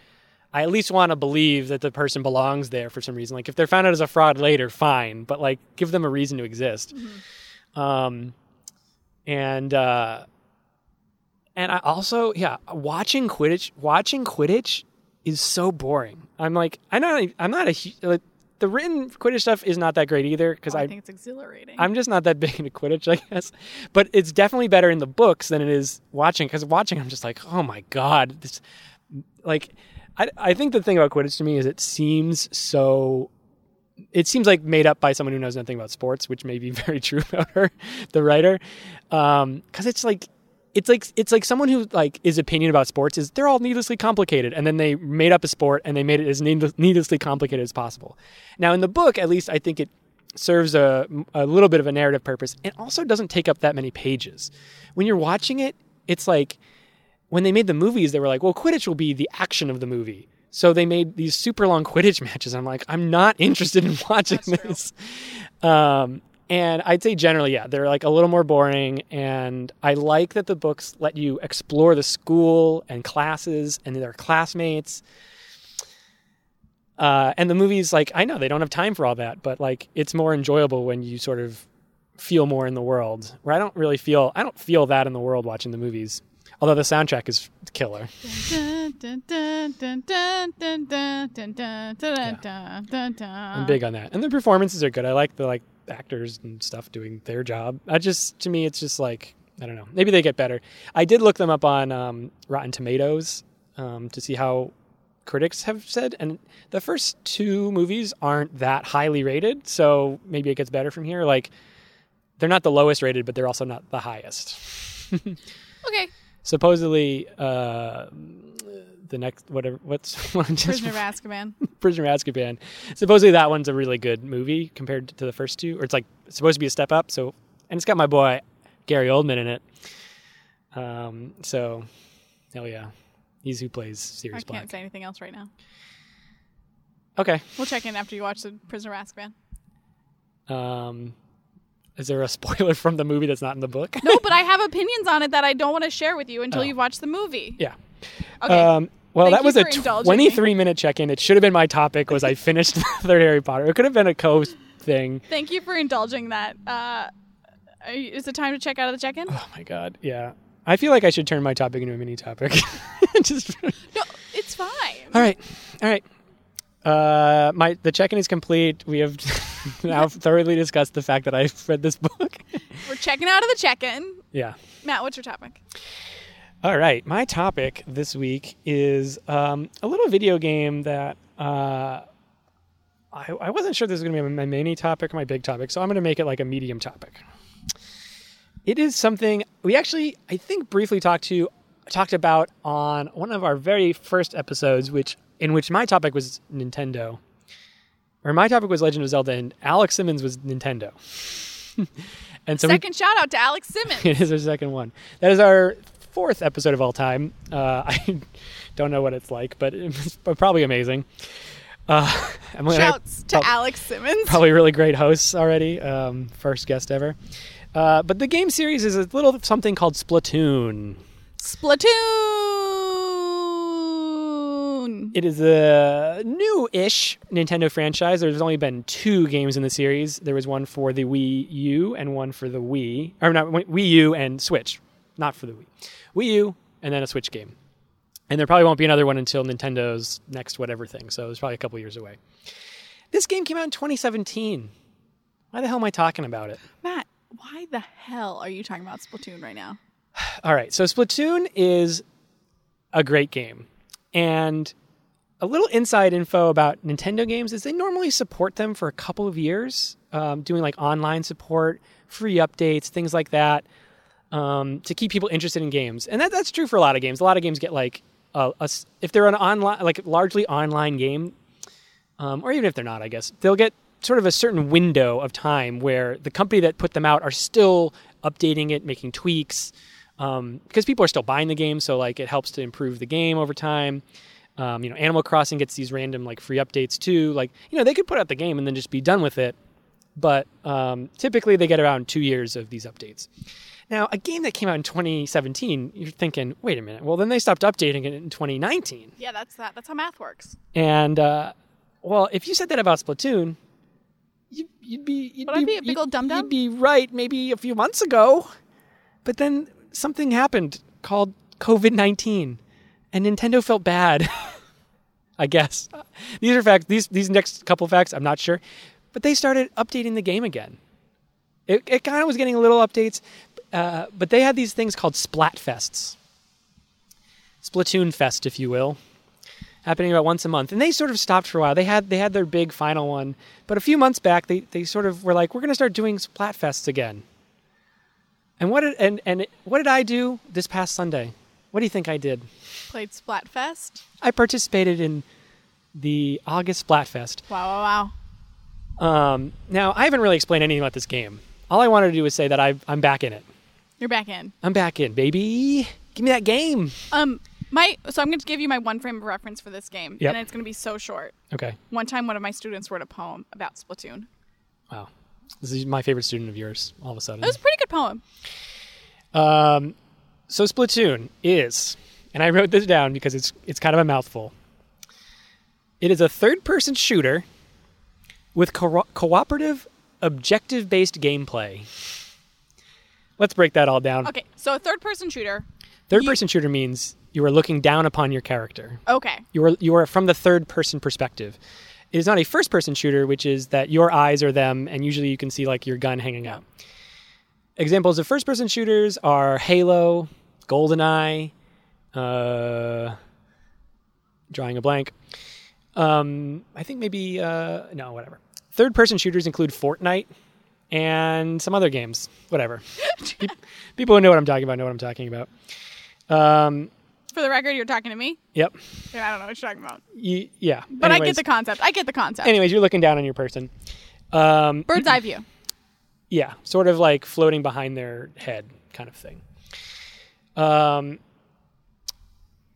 I at least want to believe that the person belongs there for some reason. Like if they're found out as a fraud later, fine, but like give them a reason to exist. Um, and uh, and I also yeah, watching Quidditch, watching Quidditch is so boring. I'm like I'm not I'm not a like the written Quidditch stuff is not that great either because Oh, I I think it's exhilarating. I'm just not that big into Quidditch, I guess. But it's definitely better in the books than it is watching. Because watching, I'm just like, oh my god, this, like, I I think the thing about Quidditch to me is it seems so. It seems like made up by someone who knows nothing about sports, which may be very true about her, the writer. Um, because it's like, it's like it's like someone who like is opinion about sports is they're all needlessly complicated, and then they made up a sport and they made it as needlessly complicated as possible. Now in the book, at least I think it serves a, a little bit of a narrative purpose and also doesn't take up that many pages. When you're watching it, it's like when they made the movies, they were like, well, Quidditch will be the action of the movie. So they made these super long Quidditch matches. I'm like, I'm not interested in watching That's this. Um, and I'd say generally, yeah, they're like a little more boring. And I like that the books let you explore the school and classes and their classmates. Uh, and the movies, like, I know they don't have time for all that, but like, it's more enjoyable when you sort of feel more in the world. Where I don't really feel, I don't feel that in the world watching the movies. Although the soundtrack is killer. yeah. I'm big on that, and the performances are good. I like the like actors and stuff doing their job. I just, to me, it's just like I don't know. Maybe they get better. I did look them up on um, Rotten Tomatoes um, to see how critics have said, and the first two movies aren't that highly rated. So maybe it gets better from here. Like they're not the lowest rated, but they're also not the highest. Okay. Supposedly, uh, the next whatever what's Prisoner of Azkaban. Prisoner of Azkaban. Supposedly that one's a really good movie compared to the first two, or it's like it's supposed to be a step up. So, and it's got my boy Gary Oldman in it. Um, so, hell yeah, he's who plays Sirius I Sirius can't Black. say anything else right now. Okay, We'll check in after you watch the Prisoner of Azkaban. Um, is there a spoiler from the movie that's not in the book? No, but I have opinions on it that I don't want to share with you until Oh. you've watched the movie. yeah. Okay. Um, well, Thank that was a for indulging me. 23 minute check in. It should have been my topic. Was I finished the third Harry Potter? It could have been a co thing. Thank you for indulging that. Uh, is it time to check out of the check-in? Oh my god, yeah. I feel like I should turn my topic into a mini topic. Just No, it's fine. all right, all right. Uh, my the check-in is complete. We have now thoroughly discussed the fact that I've read this book. We're checking out of the check-in. yeah. Matt, what's your topic? All right. My topic this week is um, a little video game that uh, I, I wasn't sure this was going to be my mini topic or my big topic, so I'm going to make it like a medium topic. It is something we actually, I think, briefly talked to talked about on one of our very first episodes, which in which my topic was Nintendo, or my topic was Legend of Zelda, and Alex Simmons was Nintendo. and so we Second shout out to Alex Simmons. it is our second one. That is our fourth episode of all time. Uh, I don't know what it's like, but it's probably amazing. Uh, Emily and I Shouts to prob- Alex Simmons. probably really great hosts already. Um, first guest ever. Uh, but the game series is a little something called Splatoon. Splatoon. It is a new-ish Nintendo franchise. There's only been two games in the series. There was one for the Wii U and one for the Wii, or not Wii U and Switch, not for the Wii. Wii U and then a Switch game. And there probably won't be another one until Nintendo's next whatever thing. So it's probably a couple years away. This game came out in 2017. Why the hell am I talking about it? Matt, why the hell are you talking about Splatoon right now? All right, so Splatoon is a great game. And a little inside info about Nintendo games is they normally support them for a couple of years, um, doing like online support, free updates, things like that, um, to keep people interested in games. And that, that's true for a lot of games. A lot of games get like, a, if they're an online, like largely online game, um, or even if they're not, I guess, they'll get sort of a certain window of time where the company that put them out are still updating it, making tweaks, um, because people are still buying the game. So like it helps to improve the game over time. Um, you know, Animal Crossing gets these random like free updates too. Like you know, they could put out the game and then just be done with it. But um, typically, they get around two years of these updates. Now, a game that came out in 2017, you're thinking, wait a minute. Well, then they stopped updating it in 2019. Yeah, that's that. That's how math works. And uh, well, if you said that about Splatoon, you, you'd be you'd Would I be a big old dum-dum? You'd be right, maybe a few months ago, but then something happened called COVID nineteen, and Nintendo felt bad. I guess these are facts. These these next couple facts, I'm not sure, but they started updating the game again. It it kind of was getting little updates, uh, but they had these things called Splatfests, Splatoon Fest, if you will happening about once a month. And they sort of stopped for a while. They had they had their big final one, but a few months back they, they sort of were like, we're going to start doing Splatfests again. And what did and and what did I do this past Sunday? What do you think I did? Played Splatfest. I participated in the August Splatfest. Wow, wow, wow. Um, now I haven't really explained anything about this game. All I wanted to do was say that I, I'm back in it. You're back in. I'm back in, baby. Give me that game. Um, my so I'm going to give you my one frame of reference for this game, Yep. and it's going to be so short. Okay. One time, one of my students wrote a poem about Splatoon. Wow. This is my favorite student of yours. All of a sudden. It was a pretty good poem. Um, so Splatoon is, and I wrote this down because it's it's kind of a mouthful. It is a third-person shooter with co- cooperative, objective-based gameplay. Let's break that all down. Okay, so a third-person shooter. Third-person shooter means you are looking down upon your character. Okay, You are you are from the third-person perspective. It is not a first-person shooter, which is that your eyes are them, and usually you can see like your gun hanging out. Examples of first-person shooters are Halo, GoldenEye, uh, drawing a blank. Um, I think maybe uh, no, whatever. Third-person shooters include Fortnite and some other games. Whatever. People who know what I'm talking about know what I'm talking about. Um, for the record, you're talking to me. yep. And I don't know what you're talking about, Y- yeah. but I get the concept. I get the concept. anyways, you're looking down on your person. Um, Bird's eye view. yeah, sort of like floating behind their head, kind of thing. Um,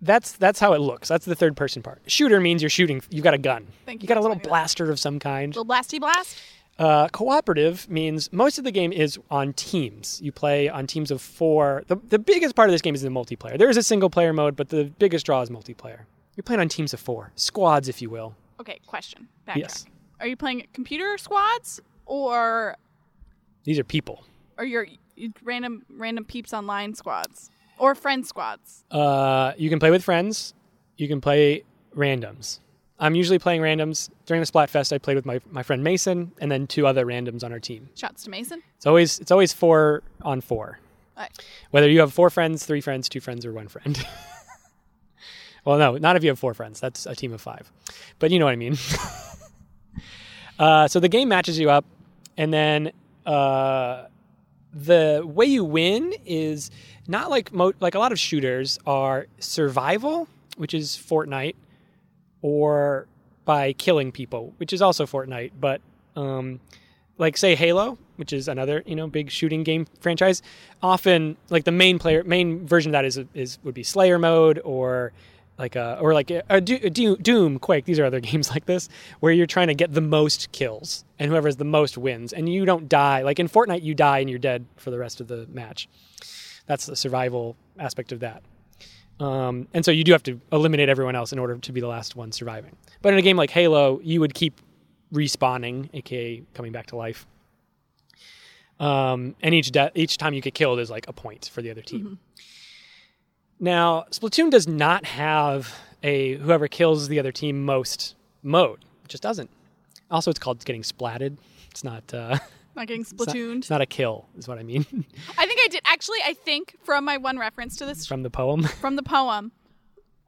that's that's how it looks. That's the third person part. Shooter means you're shooting. You've got a gun. Thank You you got a little blaster of some kind. Little blasty blast. Uh, cooperative means most of the game is on teams. You play on teams of four. The, the biggest part of this game is the multiplayer. There is a single player mode, but the biggest draw is multiplayer. You're playing on teams of four, squads, if you will. Okay, question. Backtrack. Yes. Are you playing computer squads or These are people. or your random random peeps online squads or friend squads? Uh, you can play with friends. You can play randoms. I'm usually playing randoms. During the Splatfest, I played with my, my friend Mason and then two other randoms on our team. Shouts to Mason. It's always it's always four on four. Right. Whether you have four friends, three friends, two friends, or one friend. well, no, not if you have four friends. That's a team of five. But you know what I mean. uh, so the game matches you up, and then uh, the way you win is not like mo- like a lot of shooters are survival, which is Fortnite, or by killing people, which is also Fortnite, but um, like say Halo, which is another you know big shooting game franchise. Often, like the main player, main version of that is is would be Slayer mode or like a or like a, Do- a Do- Doom, Quake. These are other games like this where you're trying to get the most kills, and whoever has the most wins, and you don't die. Like in Fortnite, you die and you're dead for the rest of the match. That's the survival aspect of that. Um, and so you do have to eliminate everyone else in order to be the last one surviving. But in a game like Halo, you would keep respawning, aka coming back to life. Um, and each de- each time you get killed is like a point for the other team. Now, Splatoon does not have a whoever kills the other team most mode. It just doesn't. Also, it's called getting splatted. It's not. Uh, Not getting it's not- splatooned. It's not a kill, is what I mean I think I did actually. I think from my one reference to this from the poem. from the poem,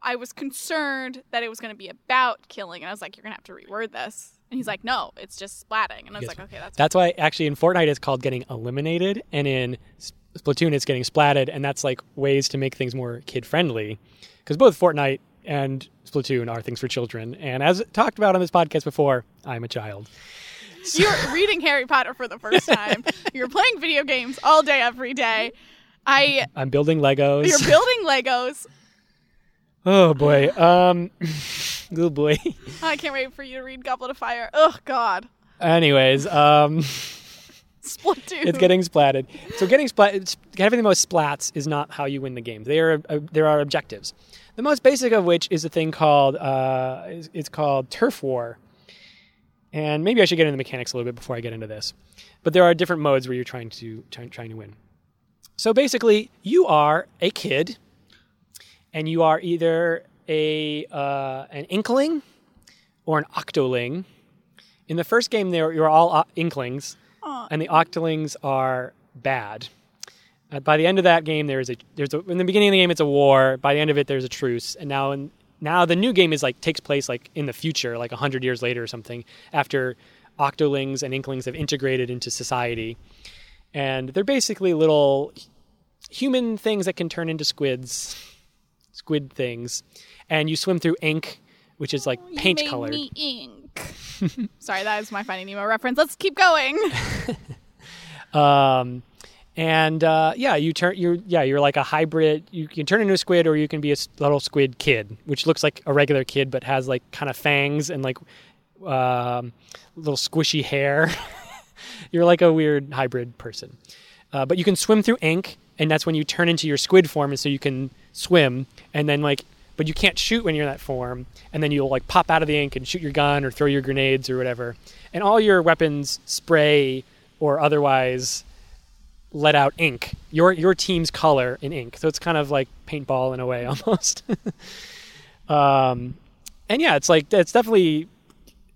I was concerned that it was going to be about killing, and I was like, "You're going to have to reword this." And he's like, "No, it's just splatting." And I was Yes. like, "Okay, that's." That's why actually in Fortnite it's called getting eliminated, and in Splatoon it's getting splatted, and that's like ways to make things more kid friendly, because both Fortnite and Splatoon are things for children. And as talked about on this podcast before, I'm a child. You're reading Harry Potter for the first time. You're playing video games all day, every day. I. I'm building Legos. You're building Legos. oh boy, um, oh boy. I can't wait for you to read Goblet of Fire. Oh God, Anyways, um, Splatoon. it's getting splatted. So getting splat, having the most splats is not how you win the game. There are uh, there are objectives. The most basic of which is a thing called uh, it's called turf war. And maybe I should get into the mechanics a little bit before I get into this. But there are different modes where you're trying to try, trying to win. So basically, you are a kid, and you are either a uh, an inkling or an octoling. In the first game, there you're all inklings, Aw. and the octolings are bad. Uh, by the end of that game, there is a there's a, in the beginning of the game it's a war. By the end of it, there's a truce, and now in now the new game is like takes place like in the future, like hundred years later or something, after octolings and inklings have integrated into society, and they're basically little human things that can turn into squids, squid things, and you swim through ink, which is like Oh, paint colored. me ink. Sorry, that is my Finding Nemo reference. Let's keep going. Um, and uh, yeah, you turn you're yeah you're like a hybrid. You can turn into a squid, or you can be a little squid kid, which looks like a regular kid but has like kind of fangs and like um, little squishy hair. you're like a weird hybrid person. Uh, but you can swim through ink, and that's when you turn into your squid form, and so you can swim. And then like, but you can't shoot when you're in that form, and then you'll like pop out of the ink and shoot your gun or throw your grenades or whatever. And all your weapons spray or otherwise let out ink. Your your team's color in ink. So it's kind of like paintball in a way almost. um, and yeah, it's like it's definitely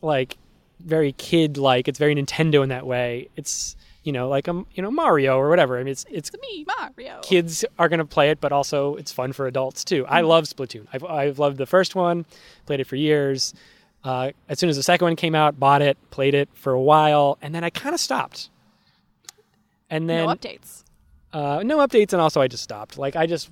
like very kid like. It's very Nintendo in that way. It's you know like a you know Mario or whatever. I mean, it's it's It's me, Mario. kids are going to play it, but also it's fun for adults too. I love Splatoon. I've, I've loved the first one, played it for years. Uh, as soon as the second one came out, bought it, played it for a while, and then I kind of stopped. And then no updates. uh, no updates, and also I just stopped. Like I just,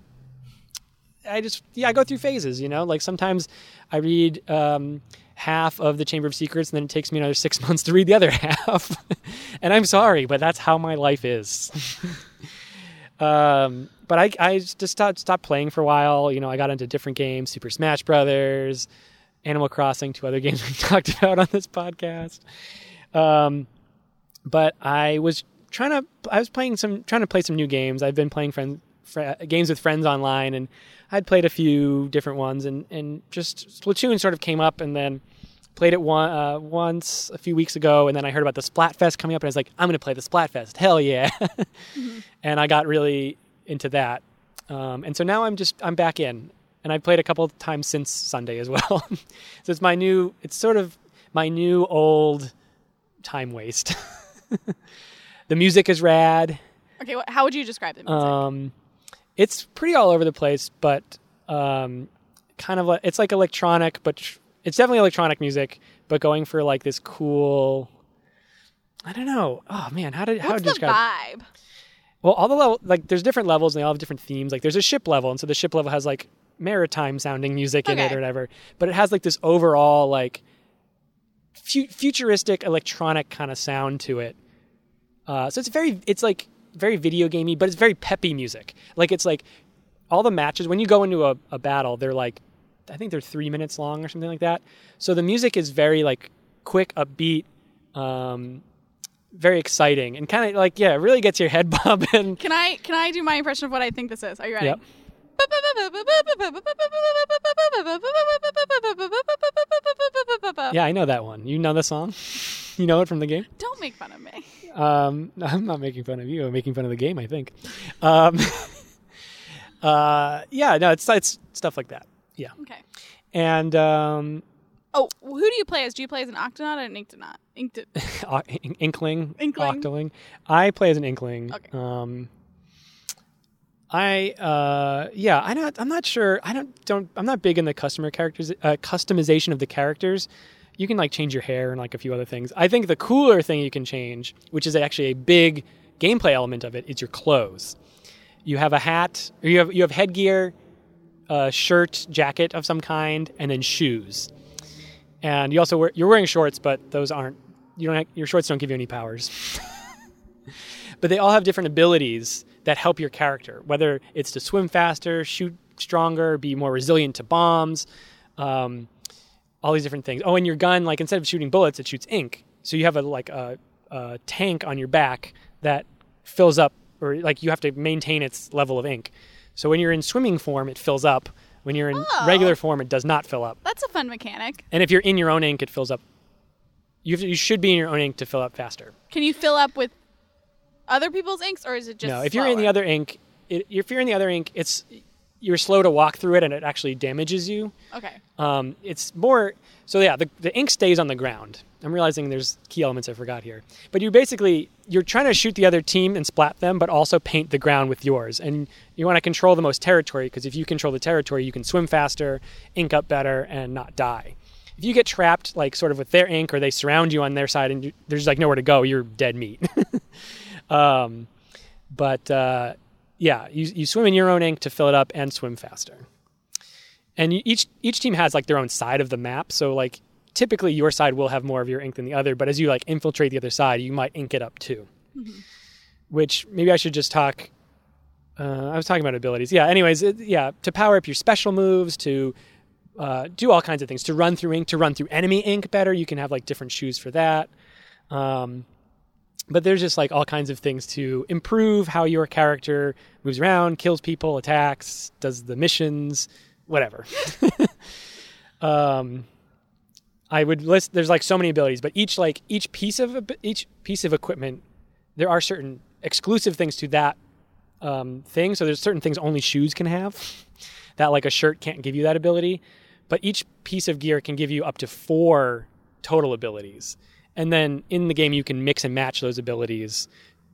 I just yeah, I go through phases. You know, like sometimes I read um, half of the Chamber of Secrets, and then it takes me another six months to read the other half. and I'm sorry, but that's how my life is. um, but I I just stopped stopped playing for a while. You know, I got into different games, Super Smash Brothers, Animal Crossing, two other games we talked about on this podcast. Um, but I was trying to. I was playing some, trying to play some new games. I've been playing friend, fr- games with friends online, and I'd played a few different ones, and and just Splatoon sort of came up, and then played it one, uh, once a few weeks ago, and then I heard about the Splatfest coming up, and I was like, I'm going to play the Splatfest. Hell yeah! And I got really into that, um, and so now I'm just I'm back in, and I've played a couple of times since Sunday as well. so it's my new, it's sort of my new old time waste. the music is rad. Okay, wh- how would you describe the music? Um, it's pretty all over the place, but um, kind of like it's like electronic, but tr- it's definitely electronic music, but going for like this cool. I don't know. Oh man, how did how What's to the describe? vibe? Well, all the level like there's different levels and they all have different themes. Like there's a ship level, and so the ship level has like maritime sounding music in it Okay. or whatever. But it has like this overall like fu- futuristic electronic kind of sound to it. Uh, so it's very it's like very video gamey, but it's very peppy music. Like it's like all the matches when you go into a, a battle, they're like I think they're three minutes long or something like that. So the music is very like quick, upbeat, um, very exciting, and kind of like yeah, it really gets your head bobbing. Can I can I do my impression of what I think this is? Are you ready? Yep. Yeah, I know that one. You know the song? You know it from the game? Don't make fun of me. Um, I'm not making fun of you. I'm making fun of the game, I think. Um, uh, yeah, no, it's it's stuff like that. Yeah, Okay. and um, Oh, who do you play as? Do you play as an Octonaut or an Inktonaut? Uh, Inkling, Inkling. Octoling. I play as an Inkling. Okay. Um, I uh, yeah, I not I'm not sure. I don't don't I'm not big in the customer characters uh, customization of the characters. You can like change your hair and like a few other things. I think the cooler thing you can change, which is actually a big gameplay element of it, is your clothes. You have a hat, or you have you have headgear, a shirt, jacket of some kind, and then shoes. And you also wear, you're wearing shorts, but those aren't you don't have, your shorts don't give you any powers. but they all have different abilities that help your character, whether it's to swim faster, shoot stronger, be more resilient to bombs, um, all these different things. Oh, and your gun, like instead of shooting bullets, it shoots ink. So you have a like a, a tank on your back that fills up, or like you have to maintain its level of ink. So when you're in swimming form, it fills up. When you're in Oh. regular form, it does not fill up. That's a fun mechanic. And if you're in your own ink, it fills up. You, have to, you should be in your own ink to fill up faster. Can you fill up with other people's inks, or is it just no, if you're in the other ink, it, if you're in the other ink, it's you're slow to walk through it, and it actually damages you. Okay. Um, it's more so. Yeah, the the ink stays on the ground. I'm realizing there's key elements I forgot here. But you basically you're trying to shoot the other team and splat them, but also paint the ground with yours. And you want to control the most territory because if you control the territory, you can swim faster, ink up better, and not die. If you get trapped like sort of with their ink or they surround you on their side and you, there's like nowhere to go, you're dead meat. um, but uh, yeah, you, you swim in your own ink to fill it up and swim faster. And you, each each team has like their own side of the map. So like typically your side will have more of your ink than the other. But as you like infiltrate the other side, you might ink it up too. Which maybe I should just talk. Uh, I was talking about abilities. Yeah. Anyways, it, yeah, to power up your special moves, to uh, do all kinds of things, to run through ink, to run through enemy ink better. You can have like different shoes for that. Um, but there's just like all kinds of things to improve how your character moves around, kills people, attacks, does the missions, whatever. um, I would list. There's like so many abilities, but each like each piece of each piece of equipment, there are certain exclusive things to that um, thing. So there's certain things only shoes can have. That like a shirt can't give you that ability, but each piece of gear can give you up to four total abilities. And then in the game, you can mix and match those abilities.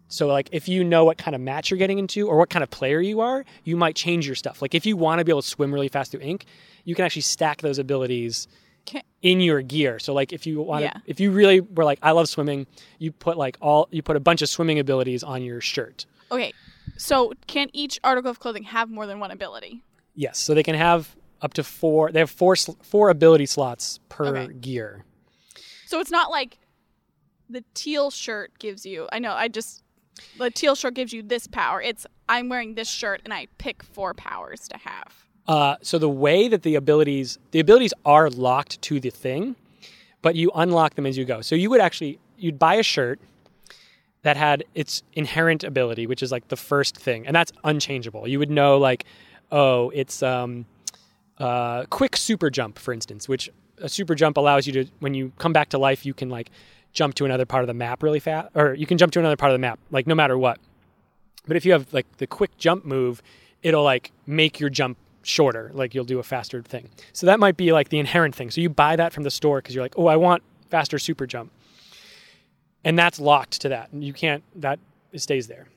So, like, if you know what kind of match you're getting into or what kind of player you are, you might change your stuff. Like, if you want to be able to swim really fast through ink, you can actually stack those abilities Can- in your gear. So, like, if you want to, Yeah. if you really were like, I love swimming, you put like all, you put a bunch of swimming abilities on your shirt. Okay. So can each article of clothing have more than one ability? Yes. So they can have up to four, they have four, four ability slots per Okay. gear. So it's not like the teal shirt gives you. I know. I just the teal shirt gives you this power. It's I'm wearing this shirt and I pick four powers to have. Uh, so the way that the abilities the abilities are locked to the thing, but you unlock them as you go. So you would actually you'd buy a shirt, that had its inherent ability, which is like the first thing, and that's unchangeable. You would know like, oh, it's um, uh, quick super jump, for instance, which a super jump allows you to when you come back to life, you can like jump to another part of the map really fast, or you can jump to another part of the map, like no matter what. But if you have like the quick jump move, it'll like make your jump shorter, like you'll do a faster thing. So that might be like the inherent thing. So you buy that from the store because you're like, oh, I want faster super jump, and that's locked to that, and you can't. That stays there.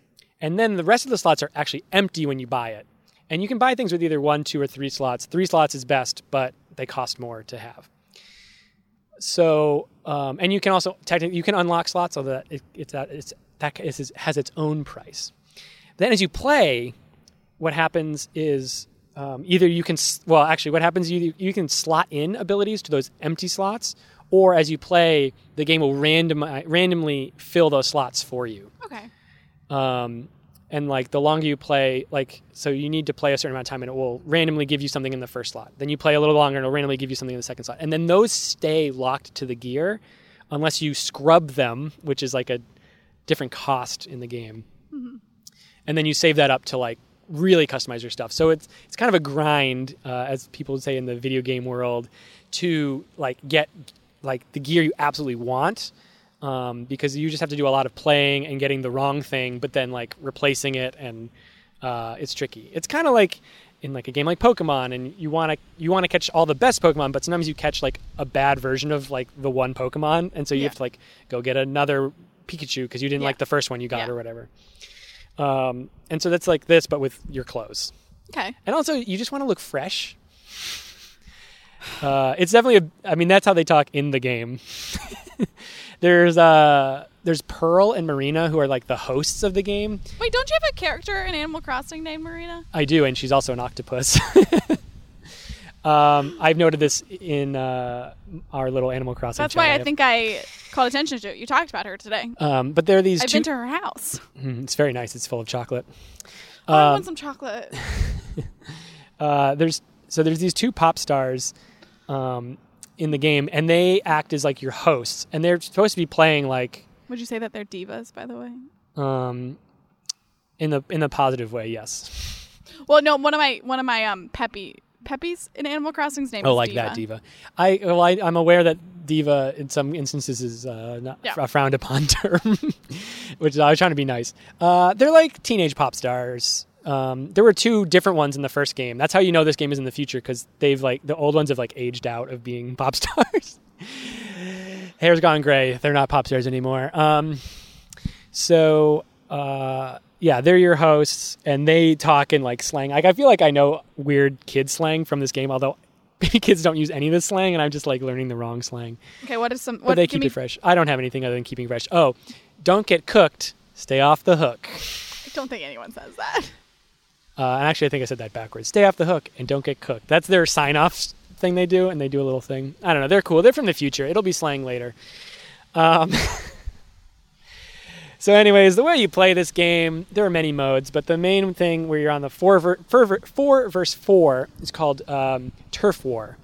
And then the rest of the slots are actually empty when you buy it. And you can buy things with either one, two, or three slots. Three slots is best, but they cost more to have. So, um, and you can also technically you can unlock slots, although that it, it's that it's that is, has its own price. Then, as you play, what happens is um, either you can well, actually, what happens you you can slot in abilities to those empty slots, or as you play, the game will random randomly fill those slots for you. Okay. Um, and like the longer you play, like so you need to play a certain amount of time, and it will randomly give you something in the first slot. Then you play a little longer, and it'll randomly give you something in the second slot. And then those stay locked to the gear, unless you scrub them, which is like a different cost in the game. And then you save that up to like really customize your stuff. So it's it's kind of a grind, uh, as people would say in the video game world, to like get like the gear you absolutely want um, because you just have to do a lot of playing and getting the wrong thing, but then like replacing it, and uh, it's tricky. It's kind of like in like a game like Pokemon, and you want to you want to catch all the best Pokemon, but sometimes you catch like a bad version of like the one Pokemon, and so you Yeah. have to like go get another Pikachu because you didn't Yeah. like the first one you got Yeah. or whatever. Um, and so that's like this, but with your clothes. Okay. And also, you just want to look fresh. Uh, it's definitely a. I mean, that's how they talk in the game. there's uh, there's Pearl and Marina who are like the hosts of the game. Wait, don't you have a character in Animal Crossing named Marina? I do, and she's also an octopus. um, I've noted this in uh, our little Animal Crossing. That's why I have. think I called attention to it. You talked about her today. Um, but there are these I've two. been to her house. Mm, it's very nice. It's full of chocolate. Oh, I Um, want some chocolate. uh, there's so there's these two pop stars um, in the game, and they act as like your hosts, and they're supposed to be playing like Would you say that they're divas, by the way? um, in the in the positive way. Yes. Well, no. One of my one of my um Peppy Peppy's in Animal Crossing's name Oh, is like Diva. that diva. I well, I, I'm aware that diva in some instances is uh, not Yeah. a frowned upon term, which I was trying to be nice. Uh, they're like teenage pop stars. Um, there were two different ones in the first game. That's how you know this game is in the future because they've like the old ones have like aged out of being pop stars. Hair's gone gray. They're not pop stars anymore. Um, so uh, yeah, they're your hosts, and they talk in like slang. Like I feel like I know weird kid slang from this game, although maybe kids don't use any of this slang, and I'm just like learning the wrong slang. Okay, what is some? But they keep me, it fresh. I don't have anything other than keeping fresh. Oh, don't get cooked. Stay off the hook. I don't think anyone says that. Uh, and actually, I think I said that backwards. Stay off the hook and don't get cooked. That's their sign off thing they do, and they do a little thing. I don't know. They're cool. They're from the future. It'll be slang later. Um, so, anyways, the way you play this game, there are many modes, but the main thing where you're on the four, ver- four, four verse four is called um, turf war,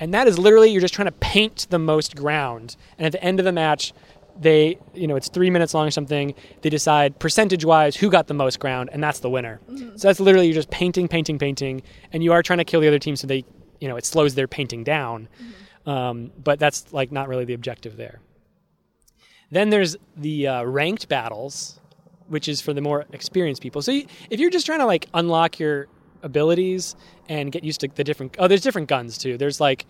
and that is literally you're just trying to paint the most ground, and at the end of the match. They, you know, it's three minutes long or something. They decide percentage wise who got the most ground, and that's the winner. So that's literally you're just painting, painting, painting, and you are trying to kill the other team so they, you know, it slows their painting down. Um, but that's like not really the objective there. Then there's the uh, ranked battles, which is for the more experienced people. So you, if you're just trying to like unlock your abilities and get used to the different, oh, there's different guns too. There's like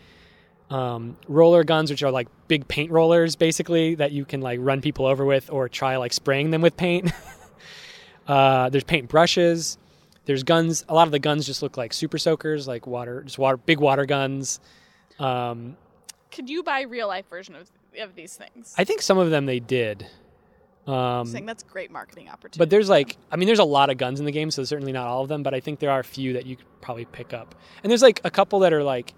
um, roller guns, which are like big paint rollers, basically that you can like run people over with or try like spraying them with paint. uh, there's paint brushes. There's guns. A lot of the guns just look like super soakers, like water, just water, big water guns. Um, Could you buy real life version of, of these things? I think some of them they did. Um, think that's great marketing opportunity. but there's like, I mean, there's a lot of guns in the game, so certainly not all of them. But I think there are a few that you could probably pick up. And there's like a couple that are like,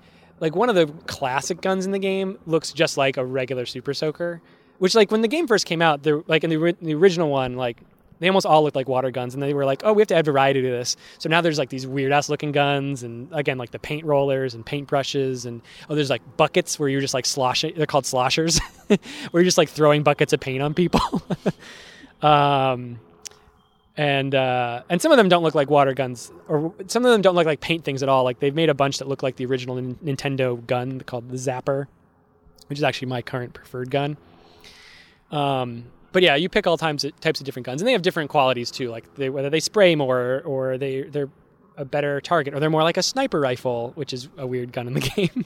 like one of the classic guns in the game looks just like a regular super soaker. Which like when the game first came out, there like in the, ori- the original one, like they almost all looked like water guns, and they were like, oh, we have to add variety to this. So now there's like these weird ass looking guns, and again like the paint rollers and paint brushes, and oh, there's like buckets where you're just like sloshing. They're called sloshers, where you're just like throwing buckets of paint on people. Um, and uh, and some of them don't look like water guns, or some of them don't look like paint things at all. Like they've made a bunch that look like the original Nin- Nintendo gun called the Zapper, which is actually my current preferred gun. Um, but yeah, you pick all of, types of different guns, and they have different qualities too. Like they, whether they spray more, or they they're a better target, or they're more like a sniper rifle, which is a weird gun in the game.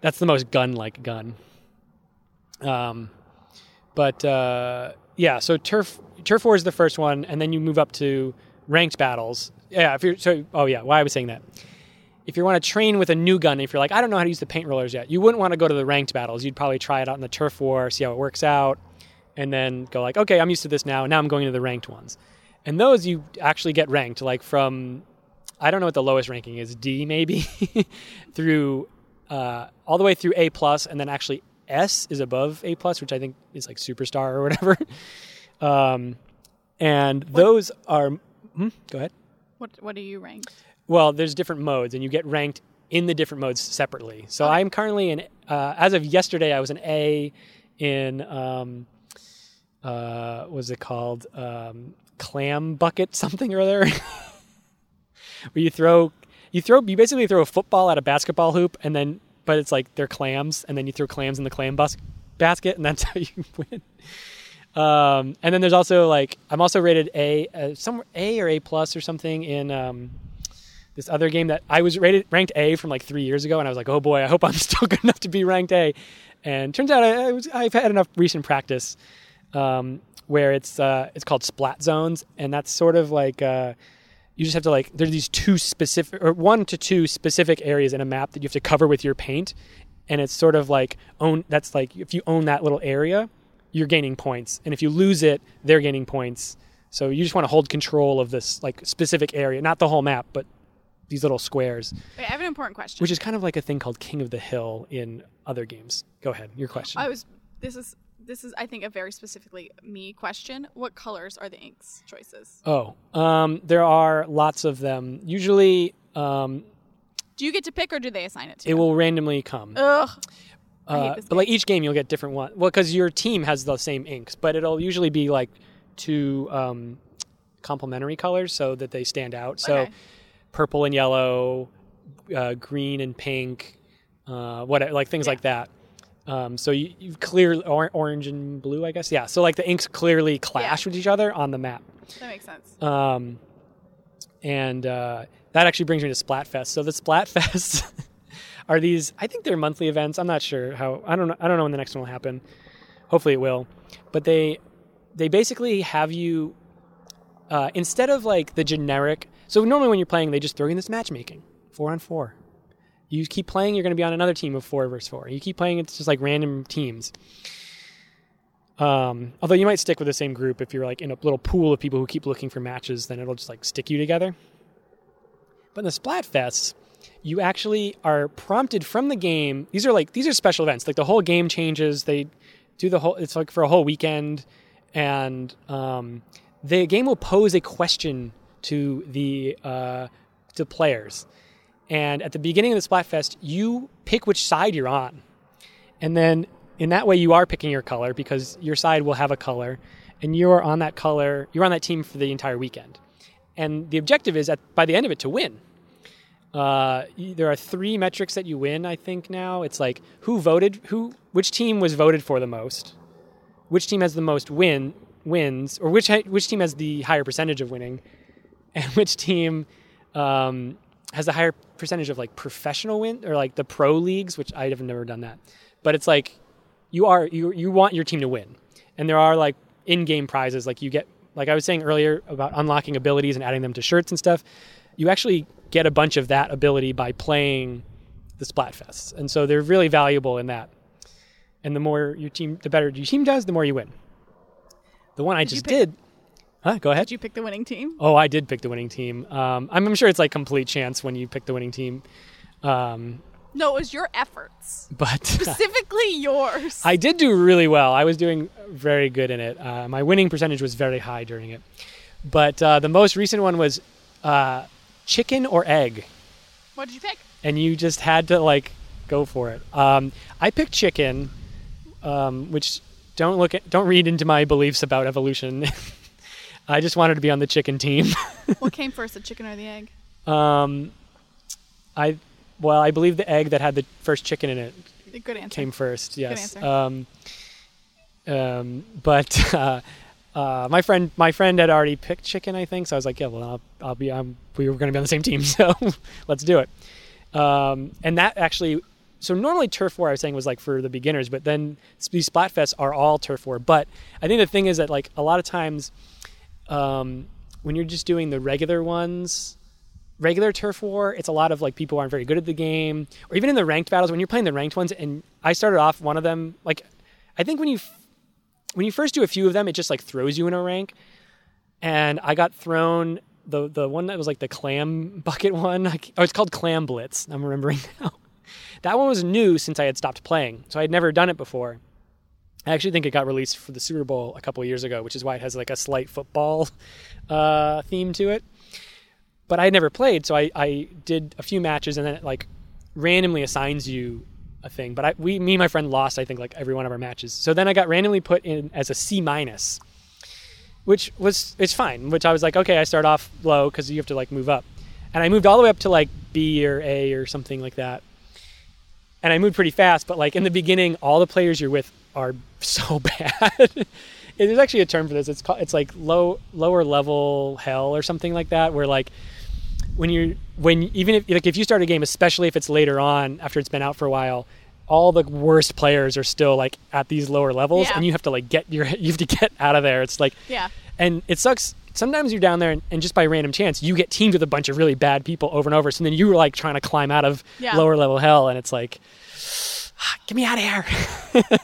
That's the most gun-like gun. Um, but uh, yeah, so turf turf war is the first one, and then you move up to ranked battles. Yeah, if you're so oh yeah, why I was saying that. If you want to train with a new gun, if you're like I don't know how to use the paint rollers yet, you wouldn't want to go to the ranked battles. You'd probably try it out in the turf war, see how it works out, and then go like okay, I'm used to this now. Now I'm going to the ranked ones, and those you actually get ranked like from I don't know what the lowest ranking is, D maybe, through uh, all the way through A plus, and then actually S is above A plus, which I think is like superstar or whatever. um, and those are. Hmm, go ahead. What What do you rank? Well, there's different modes, and you get ranked in the different modes separately. So Okay. I'm currently in. Uh, as of yesterday, I was an A in. Um, uh, what was it called? Um, clam bucket something or other. Where you throw, you throw, you basically throw a football at a basketball hoop, and then, but it's like they're clams, and then you throw clams in the clam bus- basket, and that's how you win. Um, and then there's also like I'm also rated A, uh, A or A plus or something in um, this other game that I was rated ranked A from like three years ago, and I was like, oh boy, I hope I'm still good enough to be ranked A. And turns out I, I was, I've had enough recent practice um, where it's uh, it's called splat zones, and that's sort of like uh, you just have to like there's these two specific or one to two specific areas in a map that you have to cover with your paint, and it's sort of like own that's like if you own that little area, you're gaining points, and if you lose it, they're gaining points. So you just want to hold control of this like specific area, not the whole map, but these little squares, Wait, I have an important question. which is kind of like a thing called King of the Hill in other games. Go ahead, your question. I was. This is. This is, I think, a very specifically me question. What colors are the inks choices? Oh, um, there are lots of them. Usually, um, Do you get to pick, or do they assign it to you? it you? will randomly come. Ugh. Uh, but like each game, you'll get different one. Well, because your team has the same inks, but it'll usually be like two um, complementary colors so that they stand out. So Okay. purple and yellow, uh, green and pink, uh, what like things Yeah. like that. Um, so you, you clear or, orange and blue, I guess. Yeah. So like the inks clearly clash with each other on the map. That makes sense. Um, and uh, that actually brings me to Splatfest. So the Splatfests are these. I think they're monthly events. I'm not sure how. I don't know. I don't know when the next one will happen. Hopefully it will. But they they basically have you uh, instead of like the generic. So normally when you're playing, they just throw you in this matchmaking, four on four. You keep playing, you're to be on another team of four versus four. You keep playing, it's just like random teams. Um, although you might stick with the same group if you're like in a little pool of people who keep looking for matches, then it'll just like stick you together. But in the Splatfests, you actually are prompted from the game. These are like these are special events. Like the whole game changes. They do the whole. It's like for a whole weekend, and um, the game will pose a question to the uh, to players. And at the beginning of the Splatfest, you pick which side you're on, and then in that way you are picking your color because your side will have a color, and you're on that color. You're on that team for the entire weekend, and the objective is at by the end of it to win. Uh, there are three metrics that you win. I think now it's like who voted, who, which team was voted for the most, which team has the most win wins, or which which team has the higher percentage of winning, and which team um, has a higher percentage of like professional win or like the pro leagues, which I have never done that. But it's like you are you you want your team to win, and there are like in-game prizes like you get like I was saying earlier about unlocking abilities and adding them to shirts and stuff. You actually get a bunch of that ability by playing the Splatfests, and so they're really valuable in that. And the more your team, the better your team does, the more you win. The one I just pick- did, huh? Go ahead. Did you pick the winning team? Oh, I did pick the winning team. Um, I'm, I'm sure it's like complete chance when you pick the winning team, um, No, it was your efforts, but specifically yours. I did do really well. I was doing very good in it. Uh, my winning percentage was very high during it. But uh, the most recent one was uh, chicken or egg, what did you pick? and you just had to like go for it. Um, I picked chicken, um, which don't look at, don't read into my beliefs about evolution. I just wanted to be on the chicken team. what came first, the chicken or the egg? Um, I well, I believe the egg that had the first chicken in it Good answer. came first. Yes. answer. Um, um, but uh, uh, my friend, my friend had already picked chicken, I think. So I was like, yeah, well, I'll, I'll be. Um, we were going to be on the same team, so let's do it. Um, and that actually, so normally turf war I was saying was like for the beginners, but then these splatfests are all turf war. But I think the thing is that like a lot of times, um, when you're just doing the regular ones, regular turf war, it's a lot of like people aren't very good at the game, or even in the ranked battles when you're playing the ranked ones. And I started off one of them like I think when you when you first do a few of them, it just like throws you in a rank. And I got thrown the the one that was like the clam bucket one. Like, oh, it's called Clam Blitz. I'm remembering now. That one was new since I had stopped playing, so I had never done it before. I actually think it got released for the Super Bowl a couple years ago, which is why it has like a slight football uh, theme to it. But I had never played, so I, I did a few matches, and then it like randomly assigns you a thing. But I, we, me and my friend lost, I think, like every one of our matches. So then I got randomly put in as a C minus, which was it's fine. Which I was like, okay, I start off low because you have to like move up, and I moved all the way up to like B or A or something like that. And I moved pretty fast, but like in the beginning, all the players you're with are so bad. There's actually a term for this. It's called it's like low lower level hell or something like that, where like when you're when even if like if you start a game, especially if it's later on after it's been out for a while, all the worst players are still like at these lower levels, Yeah. and you have to like get your you have to get out of there. It's like Yeah. and it sucks. Sometimes you're down there, and, and just by random chance, you get teamed with a bunch of really bad people over and over. So then you're like trying to climb out of Yeah. lower level hell, and it's like, "Ah, get me out of here.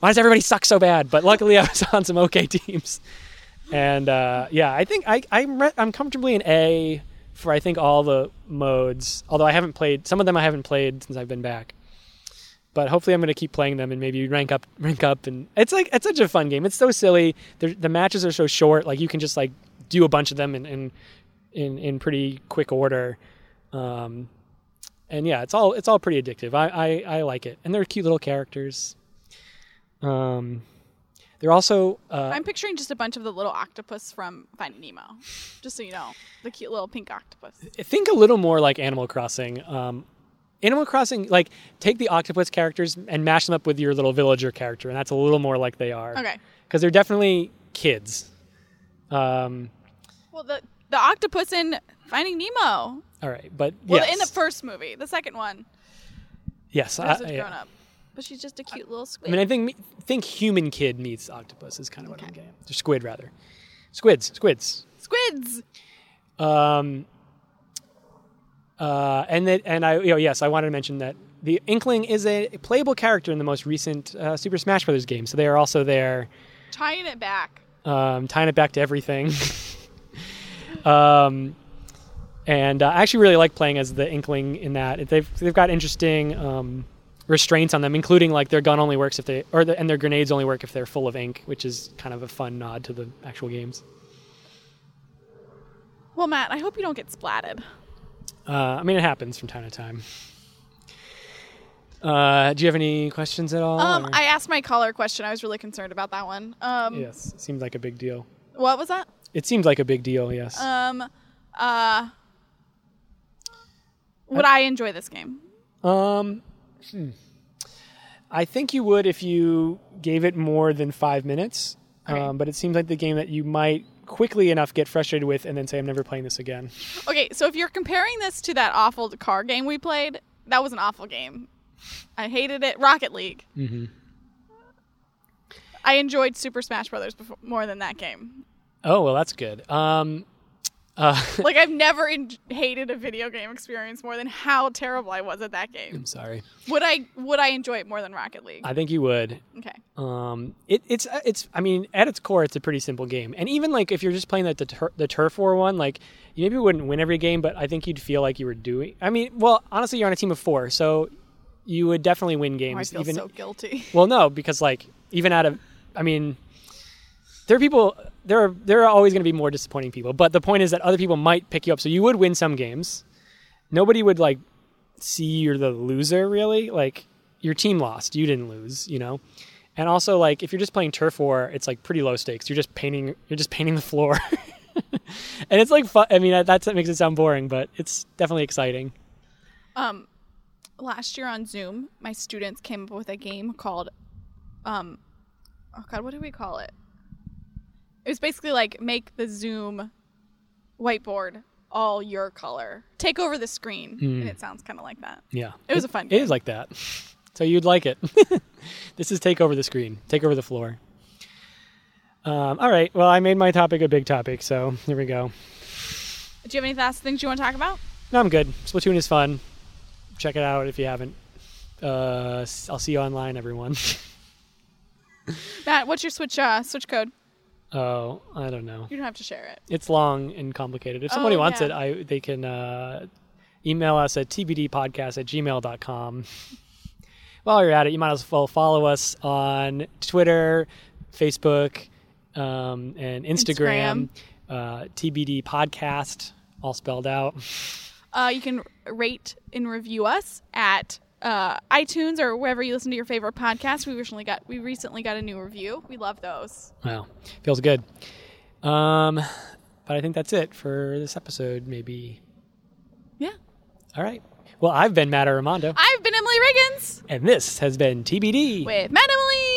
Why does everybody suck so bad? But luckily, I was on some okay teams, and uh, yeah, I think I I'm, re- I'm comfortably in A for I think all the modes. Although I haven't played some of them, I haven't played since I've been back. But hopefully, I'm going to keep playing them and maybe rank up, rank up, and it's like it's such a fun game. It's so silly. They're, the matches are so short. Like you can just like do a bunch of them in in in, in pretty quick order. Um, and yeah, it's all it's all pretty addictive. I, I, I like it, and they're cute little characters. Um, they're also uh, I'm picturing just a bunch of the little octopus from Finding Nemo. Just so you know, the cute little pink octopus. think a little more like Animal Crossing. Um, Animal Crossing, like take the octopus characters and mash them up with your little villager character, and that's a little more like they are. Okay. because they're definitely kids. Um, Well, the the octopus in Finding Nemo. all right, but Well, yes, in the first movie, the second one, yes, I, a yeah. grown up, but she's just a cute little squid. I mean, I think think human kid meets octopus is kind of what I'm getting. Or squid rather, squids, squids. Squids. Um, uh, and that, and I, you know, yes, I wanted to mention that the Inkling is a playable character in the most recent uh, Super Smash Bros. game, so they are also there, Tying it back. um, tying it back to everything. um, and uh, I actually really like playing as the Inkling in that they've they've got interesting um, restraints on them, including like their gun only works if they or the, and their grenades only work if they're full of ink, which is kind of a fun nod to the actual games. Well, Matt, I hope you don't get splatted. Uh, I mean, it happens from time to time. Uh, do you have any questions at all? Um, I asked my caller a question. I was really concerned about that one. Um, yes, it seems like a big deal. what was that? It seems like a big deal. Yes. Um, uh, would I enjoy this game? Um, hmm. I think you would if you gave it more than five minutes. Okay. Um, but it seems like the game that you might quickly enough get frustrated with and then say, I'm never playing this again. Okay, so if you're comparing this to that awful car game we played, that was an awful game. I hated it. Rocket League. Mm-hmm. I enjoyed Super Smash Brothers before, more than that game. Oh, well, that's good. Um, uh, Like I've never en- hated a video game experience more than how terrible I was at that game. I'm sorry. Would I would I enjoy it more than Rocket League? I think you would. Okay. Um, it, it's it's. I mean, at its core, it's a pretty simple game. And even like if you're just playing the the, tur- the turf war one, like you maybe wouldn't win every game, but I think you'd feel like you were doing. I mean, well, honestly, you're on a team of four, so you would definitely win Oh, I games. feel even so guilty. well, no, because like even out of, I mean, there are people. There are there are always going to be more disappointing people, but the point is that other people might pick you up, so you would win some games. Nobody would like see you're the loser, really. Like your team lost, you didn't lose, you know. And also, like if you're just playing turf war, it's like pretty low stakes. You're just painting. You're just painting the floor, and it's like fun. I mean, what makes it sound boring, but it's definitely exciting. Um, last year on Zoom, my students came up with a game called, um, oh god, what do we call it? It was basically like make the Zoom whiteboard all your color, take over the screen, and it sounds kind of like that. Yeah, It was a fun It game. is like that. So you'd like it. this is take over the screen, take over the floor. Um, all right. Well, I made my topic a big topic, so here we go. Do you have any last things you want to talk about? No, I'm good. Splatoon is fun. Check it out if you haven't. Uh, I'll see you online, everyone. Matt, what's your switch uh, switch code? Oh, I don't know. You don't have to share it. It's long and complicated. If somebody Oh, wants yeah. it, I they can uh, email us at tbdpodcast at gmail.com. While you're at it, you might as well follow us on Twitter, Facebook, um, and Instagram. Uh, TBD Podcast, all spelled out. Uh, you can rate and review us at uh, iTunes or wherever you listen to your favorite podcast. We recently got we recently got a new review. We love those. Wow, feels good. Um, but I think that's it for this episode. Maybe. Yeah. All right. Well, I've been Matt Armando, I've been Emily Riggins and this has been TBD. with Matt Emily